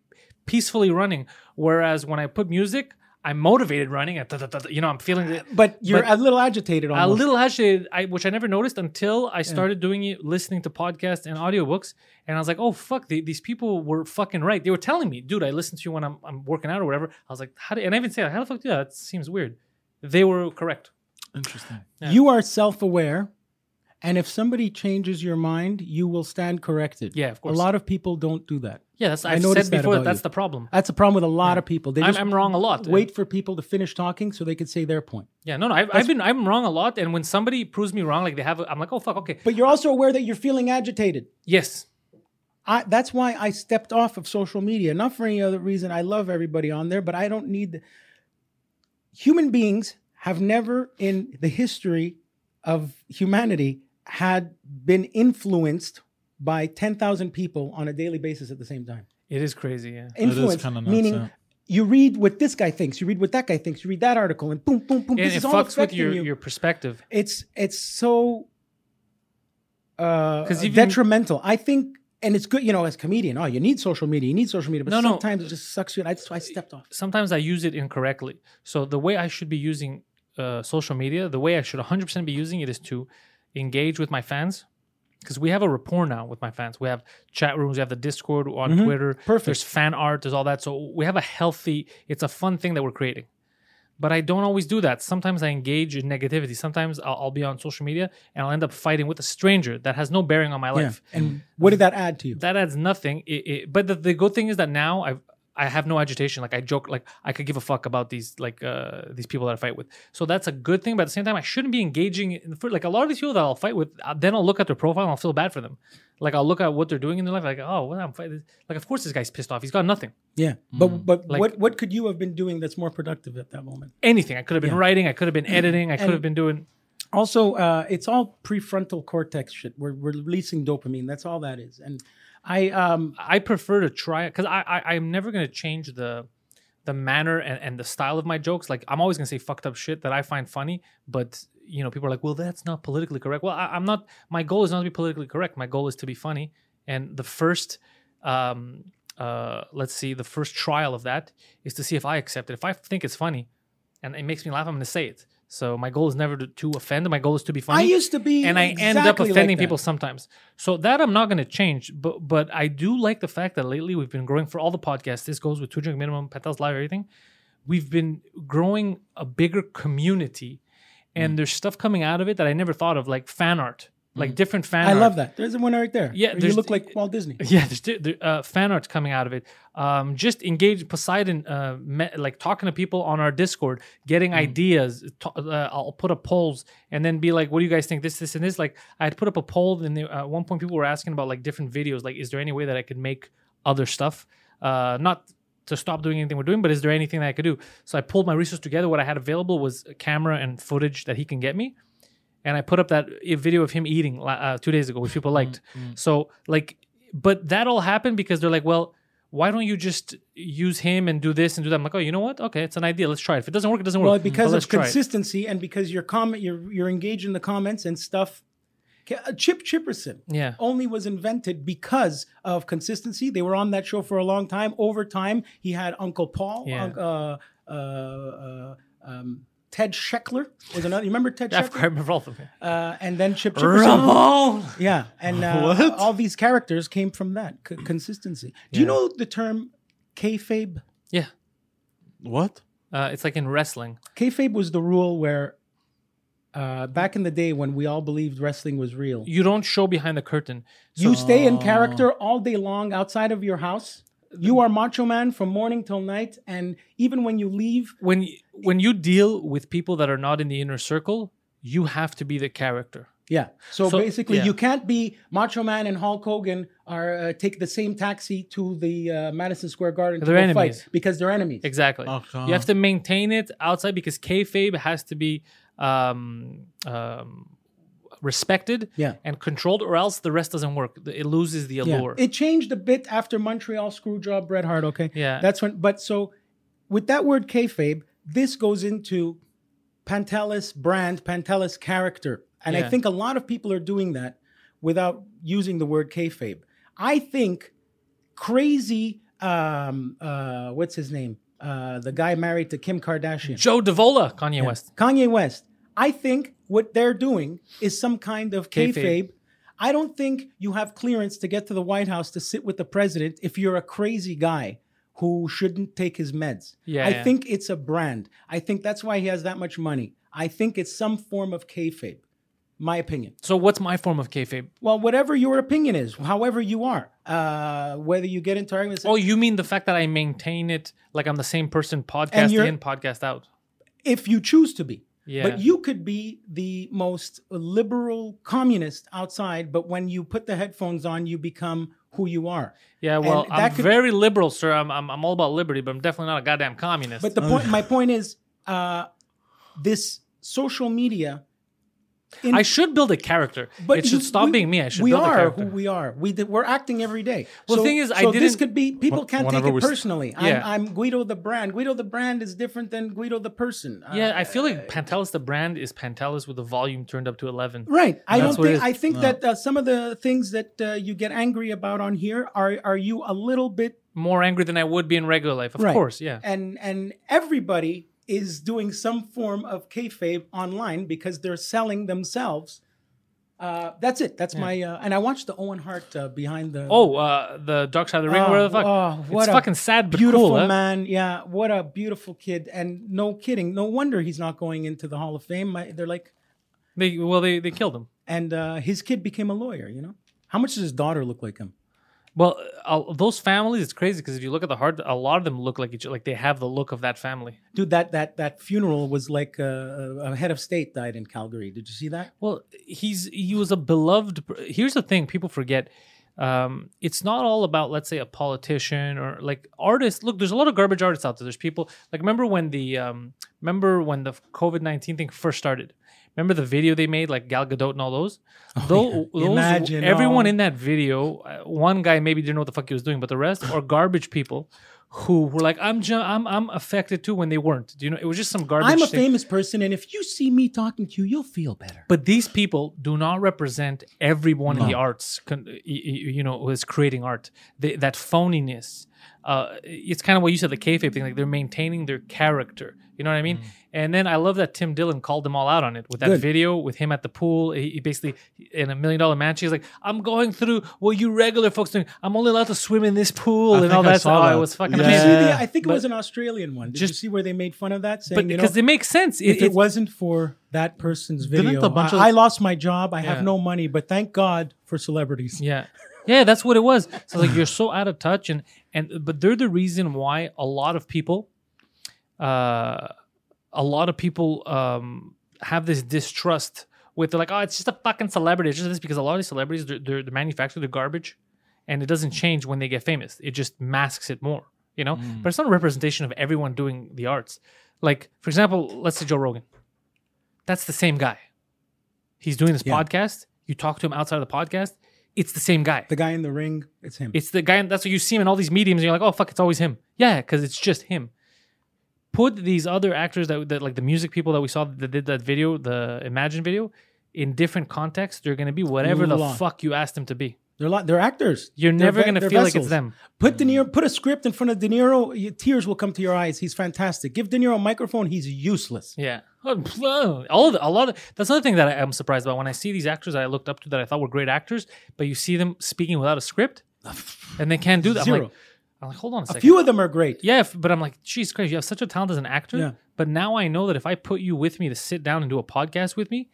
peacefully running. Whereas when I put music, I'm motivated running. and da- da- da- You know, I'm feeling it. But you're But- a little agitated. On a little agitated, I, which I never noticed until I started doing it, listening to podcasts and audiobooks. And I was like, oh, fuck, the, these people were fucking right. They were telling me, dude, I listen to you when I'm, I'm working out or whatever. I was like, how do, and I even say, how the fuck do that? That seems weird. They were correct. Interesting. Yeah. You are self-aware, and if somebody changes your mind, you will stand corrected. Yeah, of course. A lot of people don't do that. Yeah, that's, I I've noticed said before that that's you. the problem. That's a problem with a lot of people. They I'm, I'm wrong a lot. wait for people to finish talking so they can say their point. Yeah, no, no, I've, I've been, I'm wrong a lot. And when somebody proves me wrong, like they have, a, I'm like, oh, fuck, okay. But you're also aware that you're feeling agitated. Yes. I, that's why I stepped off of social media. Not for any other reason. I love everybody on there, but I don't need. The... Human beings have never, in the history of humanity, had been influenced by ten thousand people on a daily basis at the same time. It is crazy. Yeah. Influence, kinda nuts, meaning yeah. you read what this guy thinks, you read what that guy thinks, you read that article, and boom, boom, boom. And this it is all fucks with your, you. your perspective. it's it's so uh 'Cause even- detrimental. I think, and it's good, you know, as a comedian. Oh, you need social media. You need social media, but No, no. sometimes it just sucks you. in. I so I stepped off. sometimes I use it incorrectly. So the way I should be using uh, social media, the way I should 100% be using it is to engage with my fans. Because we have a rapport now with my fans. We have chat rooms, we have the Discord on Twitter. Mm-hmm. Perfect. There's fan art, there's all that. So we have a healthy, it's a fun thing that we're creating. But I don't always do that. Sometimes I engage in negativity. Sometimes I'll, I'll be on social media and I'll end up fighting with a stranger that has no bearing on my Yeah. life And what did that add to you? that adds nothing. It, it, but the, the good thing is that now I've I have no agitation. Like I joke, like I could give a fuck about these like uh these people that I fight with. So that's a good thing. But at the same time, I shouldn't be engaging in for like a lot of these people that I'll fight with. uh, Then I'll look at their profile and I'll feel bad for them. Like I'll look at what they're doing in their life. Like oh, well, I'm fighting. Like of course this guy's pissed off. He's got nothing. Yeah, but but Mm. Like- what what could you have been doing that's more productive at that moment? Anything. I could have been writing. I could have been editing. I could have been doing. Also, uh, it's all prefrontal cortex shit. We're we're releasing dopamine. That's all that is. And I um I prefer to try it because I, I I'm never gonna change the the manner and, and the style of my jokes. Like I'm always gonna say fucked up shit that I find funny, but you know people are like, well, that's not politically correct. Well, I, I'm not. My goal is not to be politically correct. My goal is to be funny. And the first, um, uh, let's see, the first trial of that is to see if I accept it. If I think it's funny, and it makes me laugh, I'm gonna say it. So my goal is never to, to offend. My goal is to be funny I used to be and I end up exactly like offending people sometimes. So that I'm not going to change. But but I do like the fact that lately we've been growing for all the podcasts. This goes with Two Drink Minimum, Petals Live, everything. We've been growing a bigger community, and Mm. there's stuff coming out of it that I never thought of, like fan art, like different fan. I art. love that. There's one right there. Yeah, you look like Walt Disney. [LAUGHS] Yeah, there's there, uh, fan art coming out of it. Um, just engage Poseidon, uh, me, like talking to people on our Discord, getting Mm. ideas. To, uh, I'll put up polls and then be like, "What do you guys think? This, this, and this." Like, I had put up a poll, and the, at one point people were asking about like different videos. Like, is there any way that I could make other stuff? Uh, not to stop doing anything we're doing, but is there anything that I could do? So I pulled my resources together. What I had available was a camera and footage that he can get me and I put up that video of him eating uh, two days ago, which people liked. So like, but that all happened because they're like, well, why don't you just use him and do this and do that? I'm like, oh, you know what? Okay, it's an idea. Let's try it. If it doesn't work, it doesn't work. Well, because let's of try it. consistency and because you're comment, you're you're engaged in the comments and stuff. Uh, Chip Chipperson Yeah. only was invented because of consistency. They were on that show for a long time. Over time, he had Uncle Paul, Yeah. Unc- uh, uh, uh, um, Ted Scheckler was another. You remember Ted Yeah, of course, I Scheckler? remember all of them. Uh, and then Chip Chipperson. Ramon. Yeah, and uh, [LAUGHS] What? all these characters came from that c- consistency. Do you know the term kayfabe? Yeah, What? uh, it's like in wrestling. Kayfabe was the rule where, uh, back in the day when we all believed wrestling was real, You don't show behind the curtain. you stay in character all day long outside of your house. You are Macho Man from morning till night, and even when you leave, when y- when you deal with people that are not in the inner circle, you have to be the character. yeah. So, So, basically, yeah. you can't be Macho Man and Hulk Hogan are uh, take the same taxi to the uh, Madison Square Garden to They're go enemies. fight because they're enemies. Exactly. Okay. You have to maintain it outside because kayfabe has to be um, um, respected Yeah. and controlled, or else the rest doesn't work. It loses the Yeah. allure. It changed a bit after Montreal Screwjob Bret Hart. Okay, Yeah. that's when. But so with that word kayfabe, this goes into Pantelis brand, Pantelis character, and I think a lot of people are doing that without using the word kayfabe. I think crazy. Um, uh, what's his name? Uh, the guy married to Kim Kardashian. Joe Davola, Kanye West. Kanye West. I think what they're doing is some kind of Kayfabe. kayfabe. I don't think you have clearance to get to the White House to sit with the president if you're a crazy guy who shouldn't take his meds. Yeah, I yeah. think it's a brand. I think that's why he has that much money. I think it's some form of kayfabe. My opinion. So what's my form of kayfabe? Well, whatever your opinion is, however you are, uh, whether you get into arguments, Oh, you mean the fact that I maintain it like I'm the same person podcast in, podcast out? if you choose to be. Yeah. But you could be the most liberal communist outside, but when you put the headphones on, you become who you are. Yeah, well, And I'm could- very liberal, sir. I'm, I'm I'm all about liberty, but I'm definitely not a goddamn communist. But the point, [LAUGHS] my point is, uh, this social media. In- I should build a character. but it should you- stop we- being me. I should we build a are character. who we are. We did, we're acting every day. Well, the so, thing is, I so this didn't- could be people Wh- can't take it we s- personally. Yeah. I'm, I'm Guido the brand. Guido the brand is different than Guido the person. Uh, yeah, I feel like Pantelis, the brand, is Pantelis with the volume turned up to 11. Right. I don't think. I think that uh, some of the things that uh, you get angry about on here are are you a little bit More angry than I would be in regular life. Of right. course, yeah. And and everybody is doing some form of kayfabe online because they're selling themselves. Uh, that's it. That's my. Uh, and I watched the Owen Hart uh, behind the. Oh, uh, the Dark Side of the Ring, Oh, where the fuck? oh, what it's a fucking sad, but beautiful cool, huh? man. Yeah, what a beautiful kid. And no kidding. No wonder he's not going into the Hall of Fame. My, they're like, They, well, they, they killed him. and uh, his kid became a lawyer. You know, how much does his daughter look like him? Well, uh, those families, it's crazy because if you look at the heart, a lot of them look like each Like they have the look of that family. Dude, that that that funeral was like uh, a head of state died in Calgary. Did you see that? Well, he's he was a beloved. Here's the thing: people forget. Um, it's not all about, let's say, a politician or like artists. Look, there's a lot of garbage artists out there. There's people like remember when the um, remember when the COVID nineteen thing first started. Remember the video they made, like Gal Gadot and all those. Tho- those Imagine everyone all- in that video. uh, One guy maybe didn't know what the fuck he was doing, but the rest are garbage people who were like, "I'm ju- I'm I'm affected too" when they weren't. Do you know? It was just some garbage. I'm a thing. famous person, and if you see me talking to you, you'll feel better. But these people do not represent everyone in the arts, con- y- y- you know, who is creating art. They, that phoniness. Uh, it's kind of what you said, the kayfabe thing. Like they're maintaining their character. You know what I mean? And then I love that Tim Dillon called them all out on it with that Good. video with him at the pool. He, he basically in a million dollar mansion. He's like, "I'm going through what you regular folks doing. I'm only allowed to swim in this pool I and think all I that." saw Oh, that. it was fucking Yeah. Did you see amazing. the, I think it but- was an Australian one. Did just- you see where they made fun of that? Saying, But you know, because it makes sense. if It, it it, wasn't for that person's video, bunch I, of- I lost my job. I have no money, but thank God for celebrities. Yeah. Yeah, that's what it was. So like you're so out of touch and and but they're the reason why a lot of people uh a lot of people um have this distrust with they're like, oh, it's just a fucking celebrity. It's just this because a lot of these celebrities they're, they're, they're manufactured they're garbage and it doesn't change when they get famous. It just masks it more, you know? But it's not a representation of everyone doing the arts. Like, for example, let's say Joe Rogan. That's the same guy. He's doing this Yeah. podcast. You talk to him outside of the podcast. It's the same guy. The guy in the ring, it's him. It's the guy. That's what you see him in all these mediums. And you're like, oh fuck, it's always him. Yeah, because it's just him. Put these other actors that, that like the music people that we saw that did that video, the Imagine video, in different contexts. They're gonna be whatever the fuck you asked them to be. they're li- they're actors. You're They're never ve- gonna feel like it's them. Put De Niro, put a script in front of De Niro, y- tears will come to your eyes. He's fantastic. Give De Niro a microphone, he's useless. Yeah. All the, a lot of that's another thing that I am surprised about when I see these actors that I looked up to that I thought were great actors, but you see them speaking without a script, [SIGHS] and they can't do that. I'm Zero. like, I'm like, hold on a second. A few of them are great. Yeah, if, but I'm like, geez, Christ, you have such a talent as an actor. Yeah. But now I know that if I put you with me to sit down and do a podcast with me,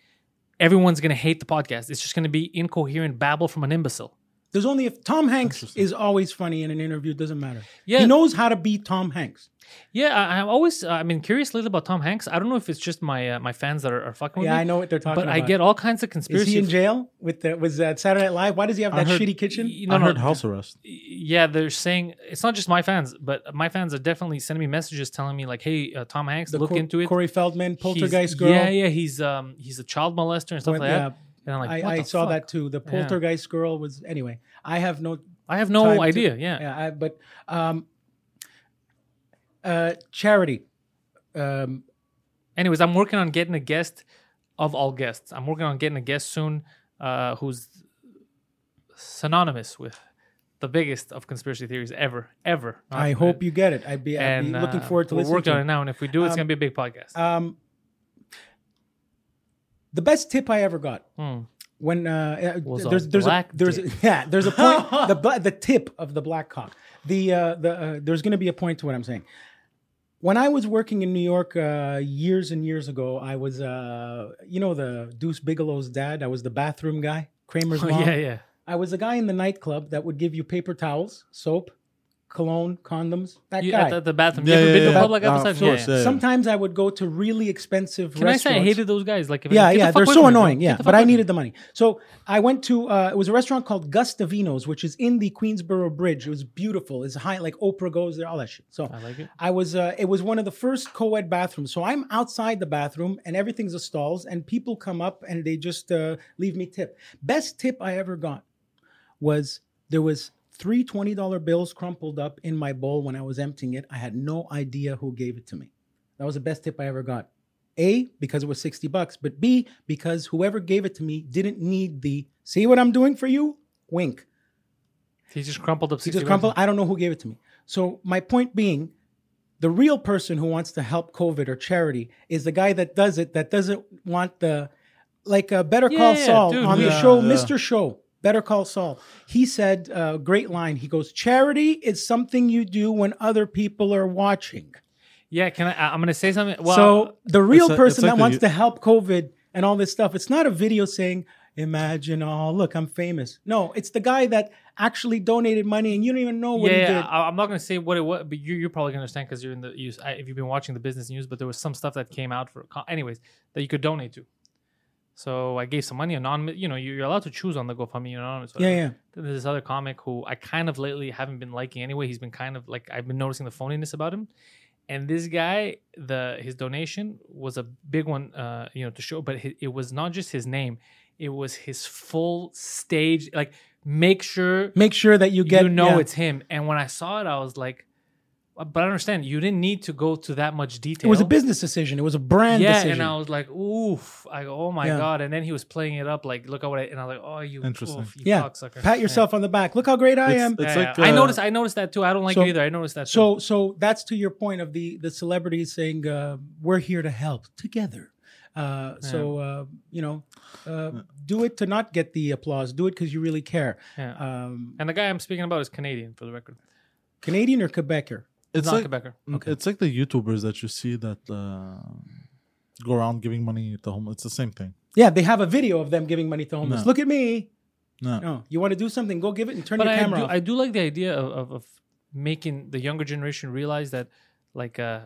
everyone's gonna hate the podcast. It's just gonna be incoherent babble from an imbecile. There's only if Tom Hanks is always funny in an interview, it doesn't matter. Yeah. He knows how to be Tom Hanks. Yeah, I, I'm always, uh, I mean, curious lately about Tom Hanks. I don't know if it's just my uh, my fans that are, are fucking with Yeah, me. I know what they're talking about. but about. I get all kinds of conspiracy. Is conspiracy. he in jail with the was that Saturday Night Live? Why does he have I that heard- shitty kitchen? You I heard no, house arrest. yeah, they're saying it's not just my fans, but my fans are definitely sending me messages telling me like, "Hey, uh, Tom Hanks, The look Cor- into it." Corey Feldman, He's- Poltergeist girl. Yeah, yeah, he's um he's a child molester and stuff Went- like yeah. that. And I'm like, I, I saw fuck? that too. The Poltergeist girl was anyway. I have no I have no time to- idea. yeah. yeah. I, but um, uh, charity. Um, Anyways, I'm working on getting a guest of all guests. I'm working on getting a guest soon, uh, who's synonymous with the biggest of conspiracy theories ever, ever. I hope you get it. I'd be, I'd And be looking uh, forward to we're listening working to on it. it now, and if we do, it's Um, gonna be a big podcast. Um, the best tip I ever got Hmm. when uh, uh, there's there's black a there's a, yeah there's a point [LAUGHS] the the tip of the black cock the uh, the uh, there's going to be a point to what I'm saying. When I was working in New York uh, years and years ago, I was uh, you know the Deuce Bigalow's dad. I was the bathroom guy, Kramer's mom. yeah, yeah. I was a guy in the nightclub that would give you paper towels, soap, cologne, condoms. That You, guy. at the, the bathroom. Yeah, you ever yeah, been to yeah. public Uh, of course, yeah. yeah. Sometimes I would go to really expensive Can I say I hated those guys? Like, if Yeah, get the yeah, fuck they're so from me, annoying. Yeah, the but I away from needed the money, so I went to. Uh, it was a restaurant called Guastavino's, which is in the Queensboro Bridge. It was beautiful. It's high, like Oprah goes there, all that shit. So I like it. I was. Uh, it was one of the first co-ed bathrooms. So I'm outside the bathroom, and everything's a stalls, and people come up and they just uh, leave me tip. Best tip I ever got was there was three $20 bills crumpled up in my bowl when I was emptying it. I had no idea who gave it to me. That was the best tip I ever got. A, because it was 60 bucks, but B, because whoever gave it to me didn't need the see what I'm doing for you? Wink. He just crumpled up. He 60 just bucks. crumpled. I don't know who gave it to me. So my point being, the real person who wants to help COVID or charity is the guy that does it that doesn't want the like a Better Call Yeah, yeah, Saul dude, on the show, yeah. Mr. Show. Better Call Saul. He said, uh, great line. He goes, "Charity is something you do when other people are watching." Yeah, can I? I'm gonna say something. Well, so the real a- person like that wants to help COVID and all this stuff, it's not a video saying, "Imagine, oh look, I'm famous." No, it's the guy that actually donated money and you don't even know what yeah, he did. I, I'm not gonna say what it was, but you, you're probably gonna understand because you're in the use. I, if you've been watching the business news, but there was some stuff that came out for, anyways, that you could donate to. So I gave some money anonymous. You know, you're allowed to choose on the GoFundMe anonymous. Yeah, whatever. yeah. There's this other comic who I kind of lately haven't been liking anyway. He's been kind of like I've been noticing the phoniness about him. And this guy, the his donation was a big one, uh, you know, to show. But it was not just his name; it was his full stage. Like, make sure Make sure that you get you know yeah. it's him. And when I saw it, I was like, "Uh, but I understand you didn't need to go to that much detail. It was a business decision. It was a brand yeah, decision. and I was like, oof. I go, oh my Yeah. god. And then he was playing it up like, look at what I and I was like, oh you, Interesting. oof, you yeah, cocksucker. pat yourself on the back. Look how great I It's- am. it's Yeah, like, yeah. I uh, noticed. I noticed that too. I don't like so- it either. I noticed that. So, too. so that's to your point of the the celebrities saying uh, we're here to help together. Uh, So uh, you know, uh, do it to not get the applause. Do it because you really care. Yeah. Um, and the guy I'm speaking about is Canadian, for the record. Canadian or Quebecer? It's not like Quebecer. it's like the YouTubers that you see that uh, go around giving money to homeless. It's the same thing. Yeah, they have a video of them giving money to homeless. No. Look at me. No, No, you want to do something? Go give it and turn But your I camera do, off. I do like the idea of, of, of making the younger generation realize that, like, uh,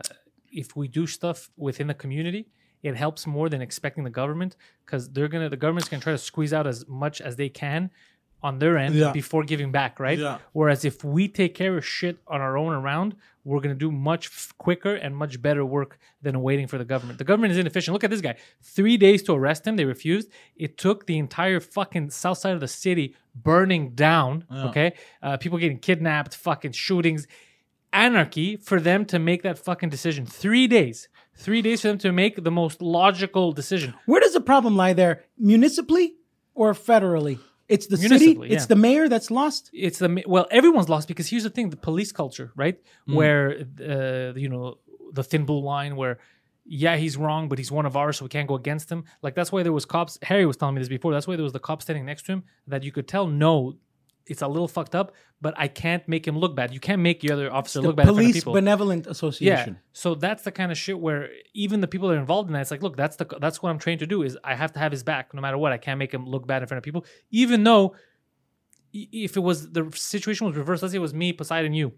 if we do stuff within the community, it helps more than expecting the government because they're gonna the government's gonna try to squeeze out as much as they can on their end Yeah. before giving back, right? Yeah. Whereas if we take care of shit on our own around, we're gonna do much f- quicker and much better work than waiting for the government. The government is inefficient. Look at this guy. Three days to arrest him. They refused. It took the entire fucking south side of the city burning down. Okay, uh, people getting kidnapped, fucking shootings, anarchy for them to make that fucking decision. Three days. Three days for them to make the most logical decision. Where does the problem lie there? Municipally or federally? It's the city. Municipally, It's the mayor that's lost. it's the well everyone's lost because here's the thing the police culture right Mm. where uh, you know the thin blue line where yeah he's wrong but he's one of ours so we can't go against him like that's why there was cops harry was telling me this before that's why there was the cop standing next to him that you could tell no it's a little fucked up but i can't make him look bad you can't make the other officer The look bad in front of Police people Benevolent yeah so that's the kind of shit where even the people that are involved in that it's like look that's the that's what i'm trained to do is i have to have his back no matter what i can't make him look bad in front of people even though if it was the situation was reversed, let's say it was me, Poseidon, you,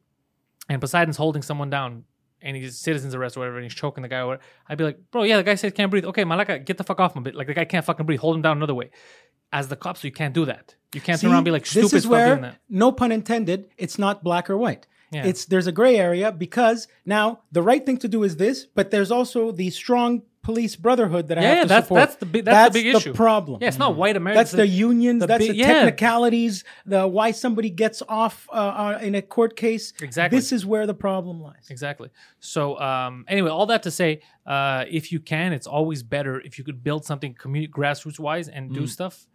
and Poseidon's holding someone down and he's citizen's arrest or whatever, and he's choking the guy or whatever, I'd be like, bro, yeah, the guy said can't breathe. Okay, Malaka, get the fuck off him a bit. Like the guy can't fucking breathe. Hold him down another way. As the cops, you can't do that. You can't turn around and be like stupid this is where, that. no pun intended, it's not black or white. Yeah. It's there's a gray area because now the right thing to do is this, but there's also the strong police brotherhood that I Yeah, have yeah, to that's support. that's the big that's, the big issue. problem. Yeah, it's not white America. That's the unions. the that's big- the yeah. technicalities. The why somebody gets off uh, uh, in a court case. Exactly. This is where the problem lies. Exactly. So um, anyway, all that to say, uh, if you can, it's always better if you could build something community grassroots wise and Mm. do stuff.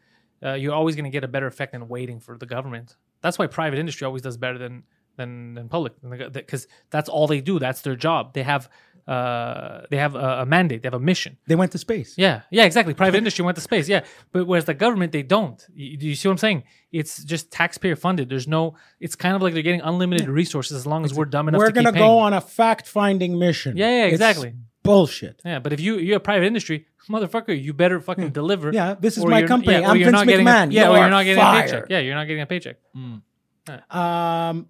Uh, you're always going to get a better effect than waiting for the government. That's why private industry always does better than than than public because that's all they do. That's their job. They have uh, they have a, a mandate. They have a mission. They went to space. Yeah, yeah, exactly. Private industry went to space. Yeah, but whereas the government, they don't. You, do you see what I'm saying? It's just taxpayer funded. There's no. It's kind of like they're getting unlimited resources as long as we're dumb enough to do that. We're to gonna go on a fact-finding mission. Yeah, yeah, It's exactly. Bullshit. Yeah, but if you you're a private industry, motherfucker, you better fucking deliver. Yeah, this is or my you're- company. or I'm you're Vince not getting a- McMahon. yeah, You or are you're not getting a fired. paycheck. Yeah, you're not getting a paycheck. Um,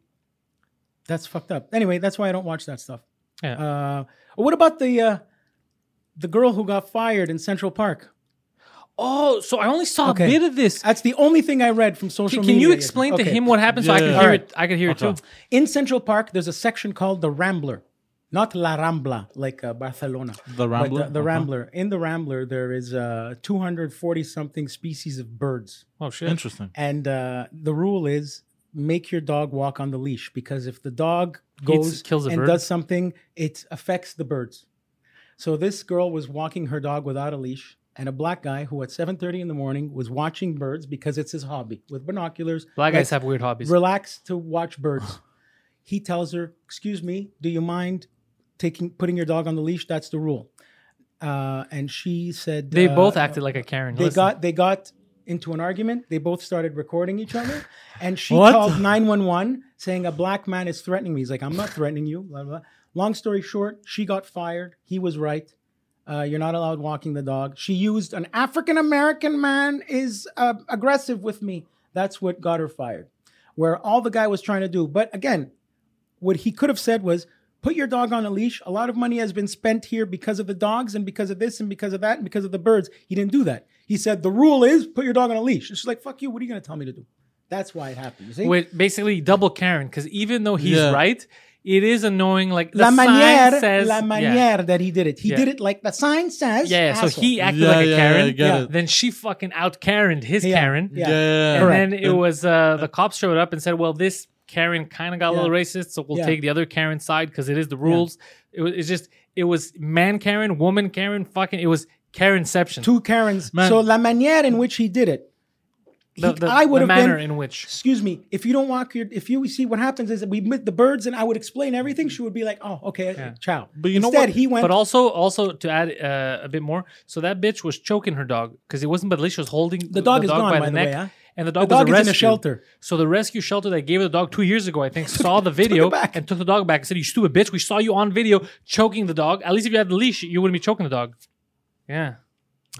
that's fucked up. Anyway, that's why I don't watch that stuff. Yeah. Uh, what about the uh, the girl who got fired in Central Park? oh, so I only saw Okay. a bit of this. That's the only thing I read from social Can, media. can you explain to Okay. him what happened so I Yeah, could hear Alright. it? I could hear it too. In Central Park, there's a section called the Rambler, not La Rambla like uh, Barcelona. The but Rambler? The, the Okay. Rambler. In the Rambler, there is uh, 240 something species of birds, Oh shit. Interesting. and uh, the rule is make your dog walk on the leash because if the dog goes kills and bird? does something, it affects the birds. So this girl was walking her dog without a leash, and a black guy who at 7:30 in the morning was watching birds because it's his hobby with binoculars. Black guys have weird hobbies. relax to watch birds. he tells her, "Excuse me, do you mind taking putting your dog on the leash? That's the rule." Uh, and she said they uh, both acted like a Karen. They Listen. got they got into an argument. They both started recording each other, and she What? called nine one one saying a black man is threatening me. He's like, "I'm not threatening you." Blah, blah. Long story short, she got fired. He was right. Uh, you're not allowed walking the dog. She used an African American man is uh, aggressive with me. That's what got her fired. Where all the guy was trying to do, but again, what he could have said was, "Put your dog on a leash." A lot of money has been spent here because of the dogs and because of this and because of that and because of the birds. He didn't do that. He said the rule is put your dog on a leash. She's like, "Fuck you! What are you going to tell me to do?" That's why it happened. You see? with basically double Karen because even though he's Yeah. right, it is annoying. Like the la sign manière, says, la yeah. that he did it. He Yeah. did it like the sign says. Yeah, so he acted Yeah, like a Karen. yeah, Yeah. Then she fucking out Karened his Yeah, Karen. yeah. Yeah. And Correct. then it was uh, the cops showed up and said, "Well, this Karen kind of got a little racist, so we'll Yeah. take the other Karen side because it is the rules." It was it's just it was man Karen, woman Karen, fucking it was Karenception. two Karens. Man. So la manière in which he did it. the, he- the, I would the have manner been. in which Excuse me. If you don't walk your, if you see what happens is that we meet the birds, and I would explain everything. She would be like, "Oh, okay, ciao." But you know Instead, what? he went. But also, also to add uh, a bit more, so that bitch was choking her dog because it wasn't Badly. She was holding the, dog is gone, by, by the the neck, way, huh? And the the dog dog was is in a shelter. So the rescue shelter that gave the dog two years ago, I think, [LAUGHS] saw the video back. and took the dog back and said, "You stupid bitch! We saw you on video choking the dog. At least if you had the leash, you wouldn't be choking the dog." Yeah,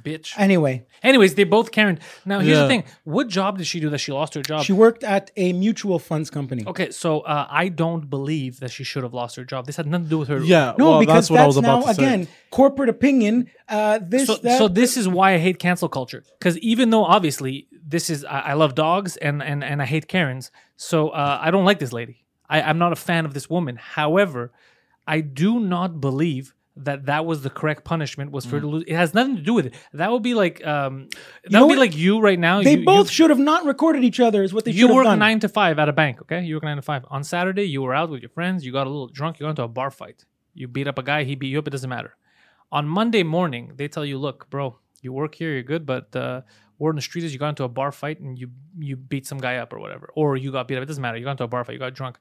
bitch. Anyway, Anyways, they both Karen. Now here's the thing: what job did she do that she lost her job? she worked at a mutual funds company. okay, so uh, I don't believe that she should have lost her job. This had nothing to do with her. Yeah. No, well, because that's what I was now about to say. again corporate opinion. Uh, this so, that, so this is why I hate cancel culture. Because even though obviously this is I, I love dogs and and and I hate Karens, so uh, I don't like this lady. I, I'm not a fan of this woman. However, I do not believe that that was the correct punishment was for her to lose. It has nothing to do with it. That would be like um, that know would be what? like you right now. They you, both you, should have not recorded each other. Is what they you should have work done. nine to five at a bank, okay? You work nine to five. On Saturday, you were out with your friends. You got a little drunk. You got into a bar fight. You beat up a guy. He beat you up. It doesn't matter. On Monday morning, they tell you, "Look, bro, you work here. You're good, but uh, word in the street is you got into a bar fight and you you beat some guy up or whatever, or you got beat up. It doesn't matter. You got into a bar fight. You got drunk."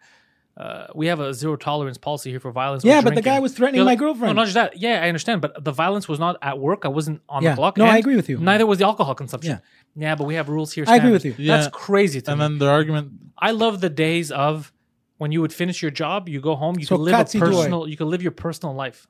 Uh, we have a zero tolerance policy here for violence. Yeah, but the guy was threatening You're my like, girlfriend. No, not just that. Yeah, I understand, but the violence was not at work. I wasn't on Yeah. the clock. No, I agree with you. Neither was the alcohol consumption. Yeah. Yeah, but we have rules here. I agree with standards. you. That's crazy to and me. then the argument I love the days of when you would finish your job, you go home, you So can live a Katsi Doi. personal, you can live your personal life.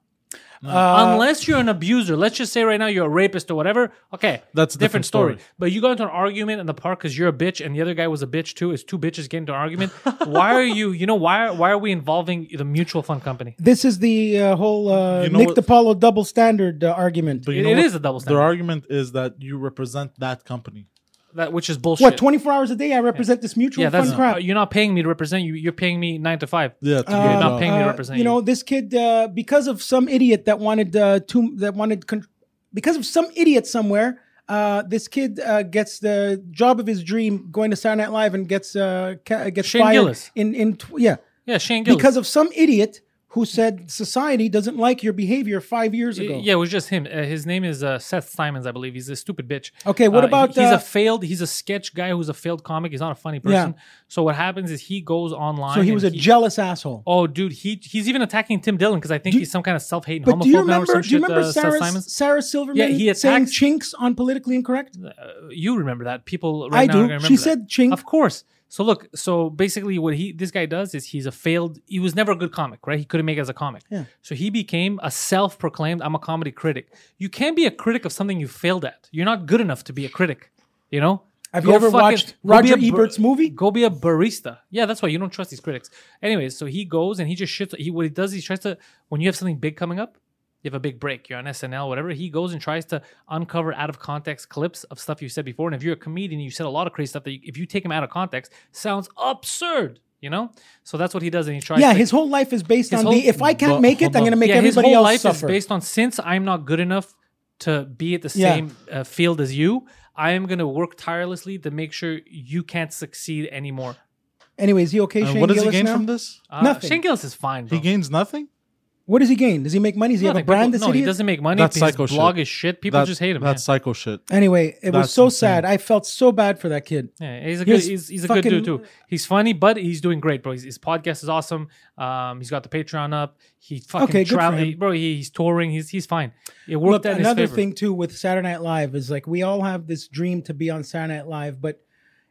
Uh, Unless you're an abuser, let's just say right now you're a rapist or whatever. Okay, That's a different story. But you got into an argument in the park because you're a bitch and the other guy was a bitch too. It's two bitches getting into an argument. [LAUGHS] why are you? You know why? Why are we involving the mutual fund company? this is the uh, whole uh, You know Nick what- DiPaolo double standard uh, argument. but you It- know it what? is a double standard. Their argument is that you represent that company. That which is bullshit. What, 24 hours a day I represent this mutual Yeah, that's fund crap? uh, you're not paying me to represent you. You're paying me nine to five. Yeah, to You're not out. paying me to Uh, represent you you. know, this kid, uh, because of some idiot that wanted uh, to, that wanted, con- because of some idiot somewhere, uh, this kid uh, gets the job of his dream, going to Saturday Night Live, and gets uh, ca- gets Shane fired Gillis. in in tw- yeah yeah, Shane Gillis. because of some idiot who said society doesn't like your behavior five years ago. Yeah, it was just him. Uh, his name is uh, Seth Simons, I believe. He's a stupid bitch. Okay, what Uh, about, he- he's uh, a failed? He's a sketch guy who's a failed comic. He's not a funny person. Yeah. So what happens is he goes online. So he was a jealous asshole. Oh, dude, he he's even attacking Tim Dillon because I think he's some kind of self-hating But homophobe do you now remember? some Do you shit, remember uh, Sarah, Simons? Sarah Silverman Yeah, he saying chinks on politically incorrect? You remember that? People right I now do. She that. said chink. Of course. So look, so basically, what he this guy does is he's a failed. He was never a good comic, right? He couldn't make it as a comic. Yeah. So he became a self-proclaimed. I'm a comedy critic. You can't be a critic of something you failed at. You're not good enough to be a critic. You know. Have Go you ever fucking- watched Roger a Ebert's movie? Go be a barista. Yeah, that's why you don't trust these critics. Anyways, so he goes and he just shits. He what he does, he tries to when you have something big coming up, you have a big break, you're on SNL, whatever. He goes and tries to uncover out of context clips of stuff you said before. And if you're a comedian, you said a lot of crazy stuff that you, if you take him out of context, sounds absurd. You know, so that's what he does, and he tries. Yeah, to, his whole life is based on whole- the if I can't make it, I'm going to make yeah, his everybody whole else life suffer. is based on since I'm not good enough to be at the Yeah. same uh, field as you. I am going to work tirelessly to make sure you can't succeed anymore. Anyways, he okay? And Shane what does he gain now? from this? Uh, Nothing. Shane Gillis is fine. Bro. He gains nothing. What does he gain? Does he make money? Does he have a brand? People- This no, he idiot? doesn't make money. That's His psycho blog shit. is shit. People That- just hate him. That's yeah. psycho shit. Anyway, it was That's so insane. sad. I felt so bad for that kid. Yeah, he's a He good. was He's, he's a good dude fucking- too. He's funny, but he's doing great, bro. His, his podcast is awesome. Um, he's got the Patreon up. He fucking Okay, good for travel, him. bro. He, he's touring. He's he's fine. It worked Look, out in his another favor. thing too with Saturday Night Live is like we all have this dream to be on Saturday Night Live, but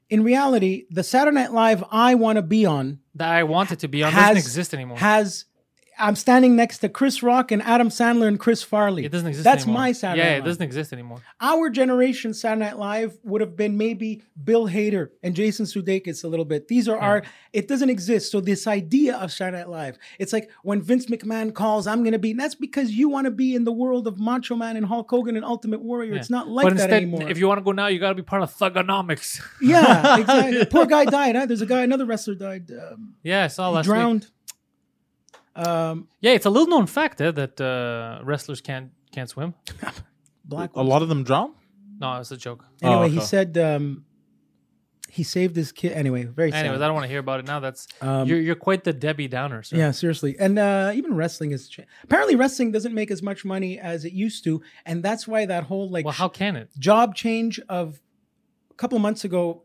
in reality, the Saturday Night Live I want to be on that I wanted to be on has doesn't exist anymore. Has I'm standing next to Chris Rock and Adam Sandler and Chris Farley. it doesn't exist. That's anymore. my Saturday Yeah, Night it Live. doesn't exist anymore. Our generation Saturday Night Live would have been maybe Bill Hader and Jason Sudeikis a little bit. These are our. It doesn't exist. So this idea of Saturday Night Live, it's like when Vince McMahon calls, "I'm going to be." That's because you want to be in the world of Macho Man and Hulk Hogan and Ultimate Warrior. It's not like but that instead, anymore. if you want to go now, you got to be part of Thuganomics. yeah, [LAUGHS] exactly. Poor guy died. Huh? There's a guy, another wrestler died. Um, yeah, I saw he drowned. week. Drowned. Um, Yeah, it's a little known fact eh, that uh, wrestlers can't can't swim. [LAUGHS] black. A lot of them drown. No, it's a joke. Anyway, Oh, he okay. said um, he saved his kid. Anyway, very sad. Anyways, I don't want to hear about it now. That's Um, you're you're quite the Debbie Downer, sir. Yeah, seriously. And uh, even wrestling is cha- apparently wrestling doesn't make as much money as it used to, and that's why that whole like Well, how can it? job change of a couple of months ago,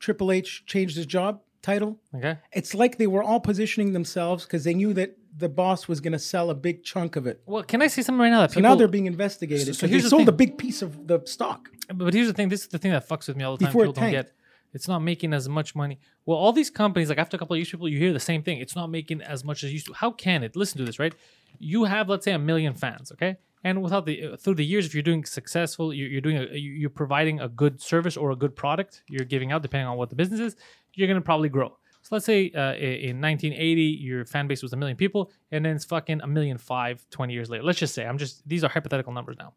Triple H changed his job title. Okay. It's like they were all positioning themselves because they knew that the boss was going to sell a big chunk of it. Well, can I say something right now that So people? now they're being investigated. So- So, they here's the sold a big piece of the stock. But here's the thing. This is the thing that fucks with me all the time. Before People don't get. It's not making as much money. Well, all these companies, like after a couple of years, people you hear the same thing. It's not making as much as used to. How can it? Listen to this, right? You have, let's say, a million fans, okay? And without the uh, through the years, if you're doing successful, you're, you're doing a, you're providing a good service or a good product you're giving out, depending on what the business is, you're gonna probably grow. So let's say uh, in 1980, your fan base was a million people, and then it's fucking a million five 20 years later. Let's just say, I'm just these are hypothetical numbers now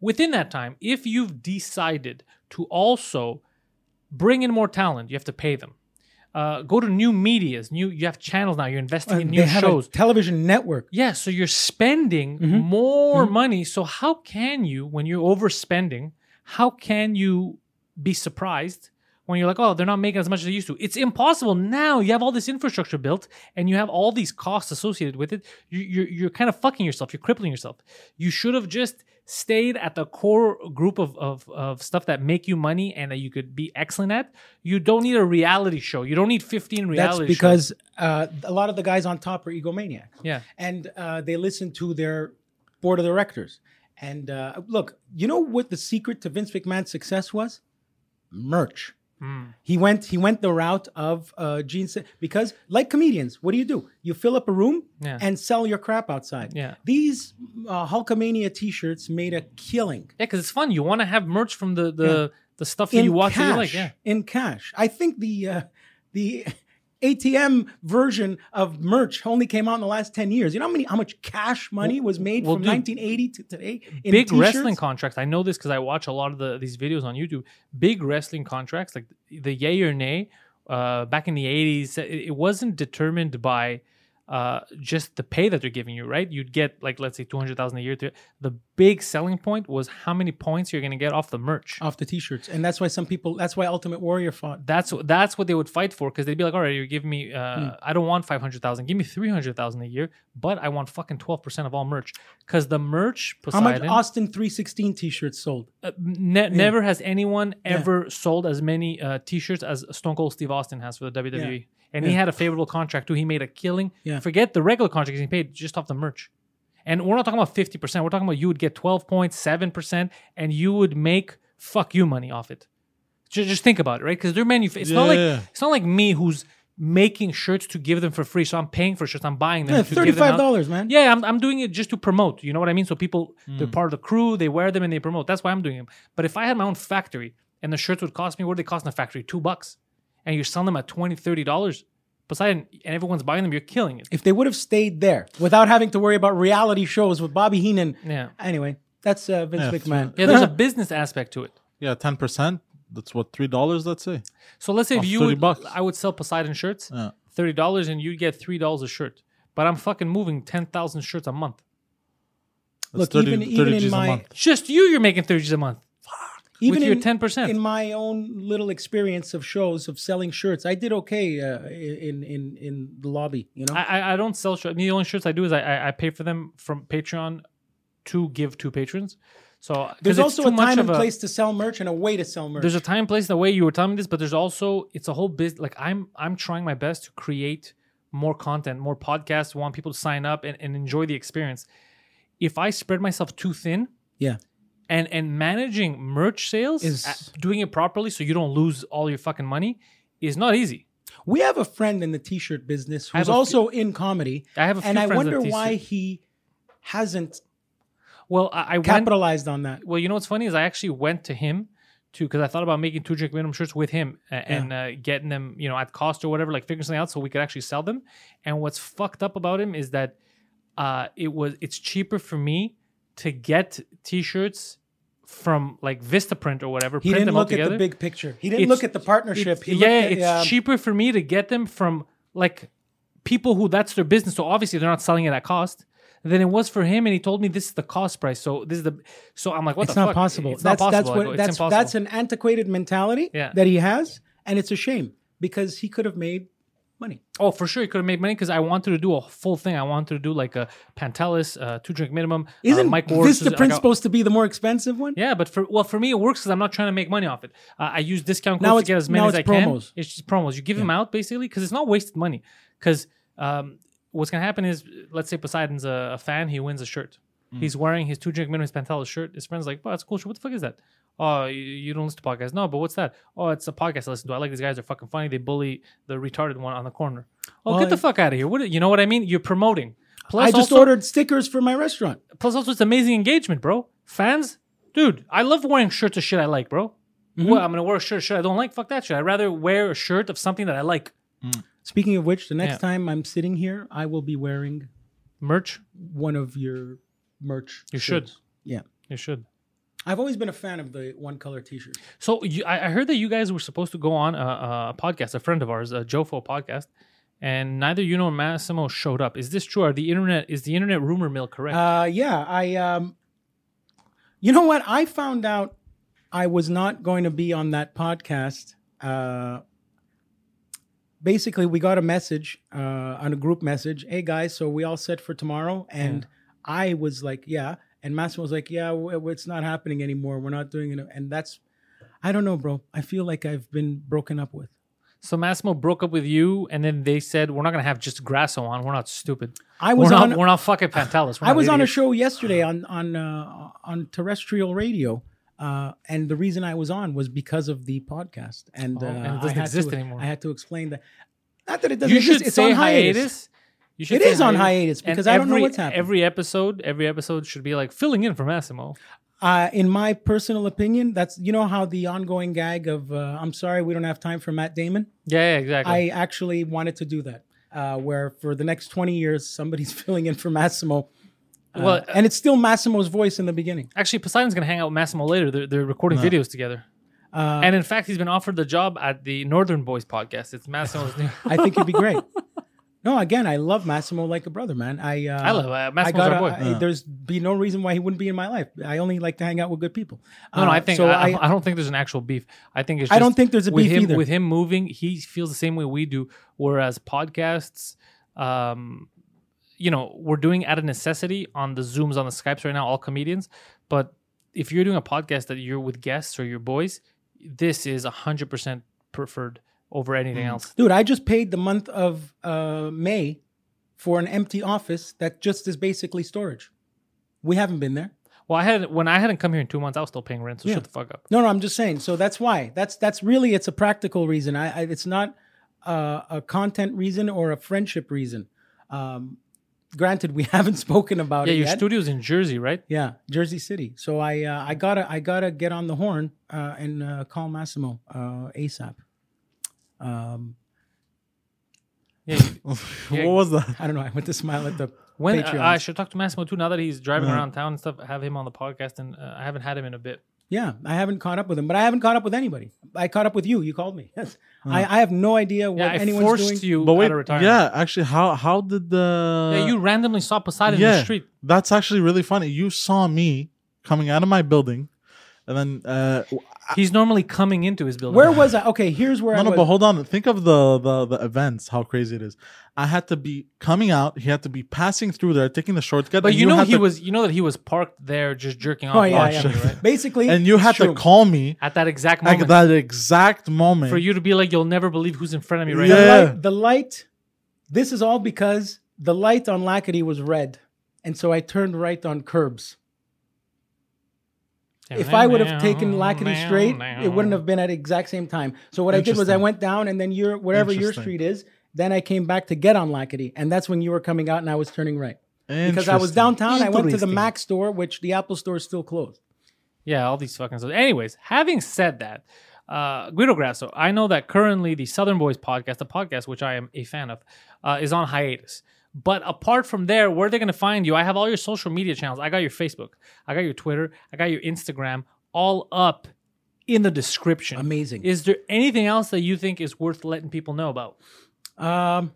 within that time, if you've decided to also bring in more talent. You have to pay them. Uh, go to new medias. New you have channels now. You're investing in they new shows. television network. Yeah, so you're spending Mm-hmm. more money. So how can you, when you're overspending, how can you be surprised when you're like, oh, they're not making as much as they used to? It's impossible. Now you have all this infrastructure built and you have all these costs associated with it. You, you're you're kind of fucking yourself. You're crippling yourself. You should have just stayed at the core group of, of, of stuff that make you money and that you could be excellent at. You don't need a reality show. You don't need 15 reality shows. because uh, a lot of the guys on top are egomaniacs. Yeah. and uh, they listen to their board of directors. And uh, look, you know what the secret to Vince McMahon's success was? Merch. Hmm. He went. He went the route of uh, Gene because, like comedians, what do you do? You fill up a room Yeah. and sell your crap outside. Yeah. These uh, Hulkamania T-shirts made a killing Yeah, because it's fun. You want to have merch from the the, the stuff that in you watch cash. you like. Yeah. in cash. I think the uh, the ATM version of merch only came out in the last ten years. You know how many how much cash money was made well, from dude, 1980 to today? In Big t-shirts? wrestling contracts. I know this because I watch a lot of the these videos on YouTube. Big wrestling contracts, like the yay or nay, uh, back in the eighties, it, it wasn't determined by uh, just the pay that they're giving you, right? You'd get like let's say two hundred thousand a year. To, the big selling point was how many points you're going to get off the merch. off the T-shirts, and that's why some people. That's why Ultimate Warrior fought. That's that's what they would fight for because they'd be like, all right, you're giving me, uh, Hmm. I don't want five hundred thousand, give me three hundred thousand a year, but I want fucking twelve percent of all merch because the merch How much Poseidon Austin 316 T-shirts sold? uh, ne- never has anyone ever sold as many uh, t-shirts as Stone Cold Steve Austin has for the WWE, and he had a favorable contract too. He made a killing. Yeah. Forget the regular contract he paid just off the merch. And we're not talking about fifty percent. We're talking about you would get twelve point seven percent, and you would make fuck you money off it. Just, just think about it, right? Because they're manuf- It's not like yeah. it's not like me who's making shirts to give them for free. So I'm paying for shirts. I'm buying them. Yeah, to give them $35, man. Yeah, I'm, I'm doing it just to promote. You know what I mean? So people, they're Hmm. part of the crew. They wear them and they promote. That's why I'm doing them. But if I had my own factory and the shirts would cost me, what do they cost in the factory? Two bucks. And you're selling them at 20 $30. Poseidon, and everyone's buying them, you're killing it. If they would have stayed there without having to worry about reality shows with Bobby Heenan. Yeah. Anyway, that's uh, Vince Yeah, McMahon. Yeah, there's a [LAUGHS] business aspect to it. Yeah, ten percent. That's what three dollars. Let's say. So let's say if Of you 30 would, bucks. I would sell Poseidon shirts, Yeah. thirty dollars, and you'd get three dollars a shirt. But I'm fucking moving ten thousand shirts a month. That's Look, 30, even 30 even in G's a my month. Just you, you're making thirty G's a month. Even your in- 10%. in my own little experience of shows of selling shirts, I did okay uh, in in in the lobby. You know, I, I don't sell shirts. The only shirts I do is I, I pay for them from Patreon to give to patrons. So there's also a time and a- place to sell merch and a way to sell merch. There's a time, place, the way you were telling me this, but there's also it's a whole business. Like I'm I'm trying my best to create more content, more podcasts. Want people to sign up and, and enjoy the experience. If I spread myself too thin, yeah, and and managing merch sales, Is- uh, doing it properly so you don't lose all your fucking money, is not easy. we have a friend in the t-shirt business I who's also in comedy. I have a and few I friends in wonder why he hasn't Well, I, I went, capitalized on that. Well, you know what's funny is I actually went to him to because I thought about making two drink minimum shirts with him a- and uh, getting them, you know, at cost or whatever, like figuring something out so we could actually sell them. And what's fucked up about him is that uh, it was it's cheaper for me to get t-shirts from like Vistaprint or whatever. He print didn't them look at the big picture. He didn't It's- look at the partnership. He yeah, at, it's um, cheaper for me to get them from like people who that's their business. So obviously they're not selling it at cost. Than it was for him, and he told me this is the cost price. So this is the. So I'm like, what It's the not fuck? possible. It's that's not possible. I what that's impossible. that's an antiquated mentality Yeah. that he has, and it's a shame because he could have made money. Oh, for sure, he could have made money because I wanted to do a full thing. I wanted to do like a Pantelis, uh, two drink minimum. uh, Isn't Mike Ward's- Vista the Print supposed to be the more expensive one? Yeah, but for well, for me it works because I'm not trying to make money off it. Uh, I use discount codes to get as many as I it's can. It's just promos. You give them out basically because it's not wasted money. Because um, what's gonna happen is, let's say Poseidon's a, a fan, he wins a shirt. Mm. He's wearing his two drink minimum his Pantelis shirt. His friend's like, "Oh, that's a cool shirt. What the fuck is that?" Oh, you, don't listen to podcasts? No, but what's that? Oh, it's a podcast I listen to. I like these guys. They're fucking funny. They bully the retarded one on the corner. Oh, Well, get the I- fuck out of here! What you know what I mean? You're promoting. Plus I just also, ordered stickers for my restaurant. Plus, also, it's amazing engagement, bro. Fans, dude, I love wearing shirts of shit I like, bro. Mm-hmm. What, I'm gonna wear a shirt, of shit I don't like. Fuck that shit. I'd rather wear a shirt of something that I like. Speaking of which, the next Yeah. time I'm sitting here, I will be wearing Merch, one of your merch. You should. Yeah. you should. I've always been a fan of the one color T-shirt. So you, I I heard that you guys were supposed to go on a, a podcast, a friend of ours, a Jofo podcast, and neither you nor Massimo showed up. Is this true? Are the internet is the internet rumor mill correct? Uh, yeah, I. Um, you know what? I found out I was not going to be on that podcast. Uh, basically, we got a message uh, on a group message. Hey guys, so we all set for tomorrow, and I was like, yeah, and Massimo was like, yeah, it's not happening anymore. We're not doing it, and that's. I don't know, bro. I feel like I've been broken up with. so Massimo broke up with you, and then they said we're not gonna have just Grasso on. We're not stupid. I was we're on. not. We're not fucking Pantelis. We're I was on a show yesterday on on uh, on terrestrial radio, uh, and the reason I was on was because of the podcast, and, Oh, uh, and it I doesn't exist to, anymore. I had to explain that. Not that it doesn't You exist. should It's say on hiatus. hiatus. You should It is on hiatus And because I don't know what's happening. Every episode, every episode should be like filling in for Massimo. Uh, in my personal opinion, that's you know how the ongoing gag of uh, "I'm sorry, we don't have time for Matt Damon." Yeah, yeah exactly. I actually wanted to do that, uh, where for the next 20 years somebody's [LAUGHS] filling in for Massimo. Uh, Well, and it's still Massimo's voice in the beginning. Actually, Poseidon's gonna hang out with Massimo later. They're, they're recording videos together. Uh, and in fact, he's been offered the job at the Northern Boys podcast. It's Massimo's [LAUGHS] new. I think it'd be great. [LAUGHS] No, again, I love Massimo like a brother, man. I uh, I love uh, Massimo's I gotta, our boy. I- there's be no reason why he wouldn't be in my life. I only like to hang out with good people. no, no, Uh, I think so. I, I, don't think there's an actual beef. I think it's. I don't think there's a with beef him, either. With him moving, he feels the same way we do. Whereas podcasts, um, you know, we're doing out of necessity on the Zooms on the Skypes right now, all comedians. But if you're doing a podcast that you're with guests or your boys, this is hundred percent preferred over anything Mm. else. dude, I just paid the month of uh, May for an empty office that just is basically storage. We haven't been there. Well, I had when I hadn't come here in two months, I was still paying rent. So Yeah. shut the fuck up. No, no, I'm just saying. So that's why. That's that's really it's a practical reason. I, I it's not uh, a content reason or a friendship reason. Um, granted, we [LAUGHS] haven't spoken about Yeah, it Yeah, your yet. studio's in Jersey, right? Yeah, Jersey City. So I uh, I gotta I gotta get on the horn uh, and uh, call Massimo uh, ASAP. Um, Yeah. [LAUGHS] you- Yeah. what was that? I don't know. I went to smile at the When uh, Patreons. I should talk to Massimo too. Now that he's driving Yeah. around town and stuff, have him on the podcast, and uh, I haven't had him in a bit. yeah, I haven't caught up with him, but I haven't caught up with anybody. I caught up with you. You called me. [LAUGHS] Yes, I, I have no idea what Yeah, I anyone's forced doing. you But wait, out of retirement. yeah, actually, how how did the yeah, you randomly saw Poseidon in the street. That's actually really funny. You saw me coming out of my building, and then uh, He's normally coming into his building. Where was I? Okay, here's where no, I no, was. but hold on. Think of the, the the events. How crazy it is. I had to be coming out. He had to be passing through there, taking the shortcut. But and you know he to- was. You know that he was parked there just jerking off. oh yeah, yeah. you, right? Basically, and you had it's true. to call me At that exact moment. at that exact moment for you to be like, you'll never believe who's in front of me right The Yeah. now. light, the light. This is all because the light on Lackady was red, and so I turned right on curbs. If I would have taken Lackady straight, it wouldn't have been at exact same time. So what I did was I went down, and then your wherever your street is, then I came back to get on Lackady, and that's when you were coming out, and I was turning right because I was downtown. I went to the Mac store, which the Apple store is still closed. Yeah, all these fucking stuff. Anyways, having said that, uh, Guido Grasso, I know that currently the Southern Boys podcast, the podcast which I am a fan of, uh, is on hiatus. But apart from there, where they're going to find you, I have all your social media channels. I got your Facebook, I got your Twitter, I got your Instagram, all up in the description. Amazing. Is there anything else that you think is worth letting people know about? Um,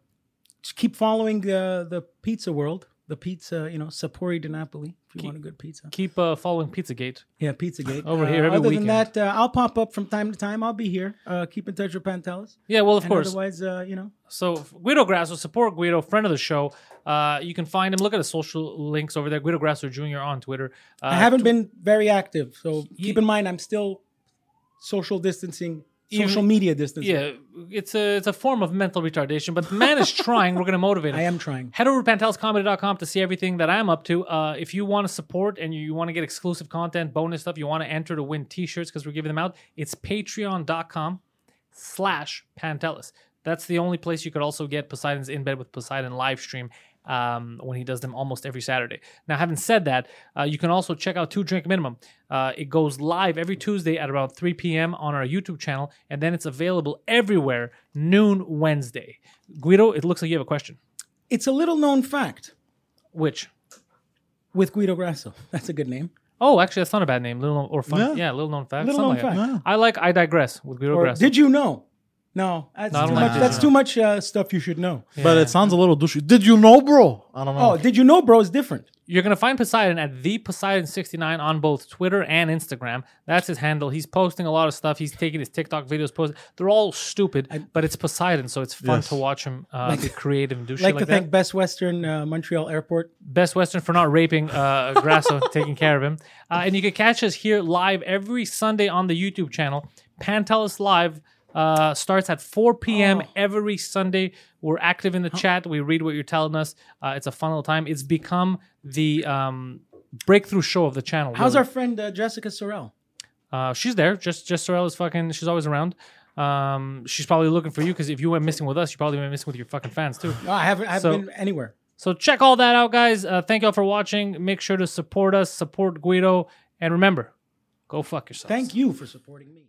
just keep following uh, the pizza world. The pizza, you know, Sapori di Napoli. If you want a good pizza, Keep uh, following Pizzagate. yeah, Pizzagate. Over Uh, here every Other weekend. than that, uh, I'll pop up from time to time. I'll be here. Uh, keep in touch with Pantelis. Yeah, well, of And course. Otherwise, uh, you know, So Guido Grasso, support Guido, friend of the show. Uh, you can find him. Look at the social links over there. Guido Grasso Jr. on Twitter. Uh, I haven't been very active, so keep in mind I'm still social distancing, social media distancing. Yeah, it's a it's a form of mental retardation, but the man is trying. We're going to motivate [LAUGHS] him. I am trying. Head over to pantelscomedy.com to see everything that I'm up to. Uh, if you want to support and you want to get exclusive content, bonus stuff, you want to enter to win t-shirts because we're giving them out, it's patreon.com slash pantelis. That's the only place you could also get Poseidon's In Bed with Poseidon live stream um, when he does them almost every Saturday. Now, having said that, uh, you can also check out Two Drink Minimum. Uh, it goes live every Tuesday at around 3 p.m. on our YouTube channel, and then it's available everywhere noon Wednesday. Guido, it looks like you have a question. It's a little known fact Which? with Guido Grasso. [LAUGHS] That's a good name. Oh, actually, that's not a bad name. Little known, or fun. Yeah, Yeah. little known fact. Little known like that. fact. I like I digress with Guido Or Grasso. did you know? No, that's No, I don't too much. That's too much uh, stuff you should know. But it sounds a little douchey. Did you know, bro? I don't know. Oh, did you know, bro? Is different. You're gonna find Poseidon at the Poseidon69 on both Twitter and Instagram. That's his handle. He's posting a lot of stuff. He's taking his TikTok videos. Post. They're all stupid, but it's Poseidon, so it's fun Yes. to watch him uh, be creative and do [LAUGHS] shit like like to thank. Best Western uh, Montreal Airport. Best Western for not raping uh, Grasso, taking care of him. Uh, and you can catch us here live every Sunday on the YouTube channel. Pantelis Live uh, starts at 4 p.m. Oh. every Sunday. We're active in the chat. We read what you're telling us. Uh, it's a fun little time. It's become the um, breakthrough show of the channel. How's really. our friend uh, Jessica Sorrell? Uh, she's there. Just just Sorrel is fucking. She's always around. Um, she's probably looking for you because if you went missing with us, you probably went missing with your fucking fans too. No, I haven't. I haven't So- been anywhere. So check all that out, guys. Uh, thank y'all for watching. Make sure to support us, support Guido, and remember, go fuck yourself. Thank you for supporting me.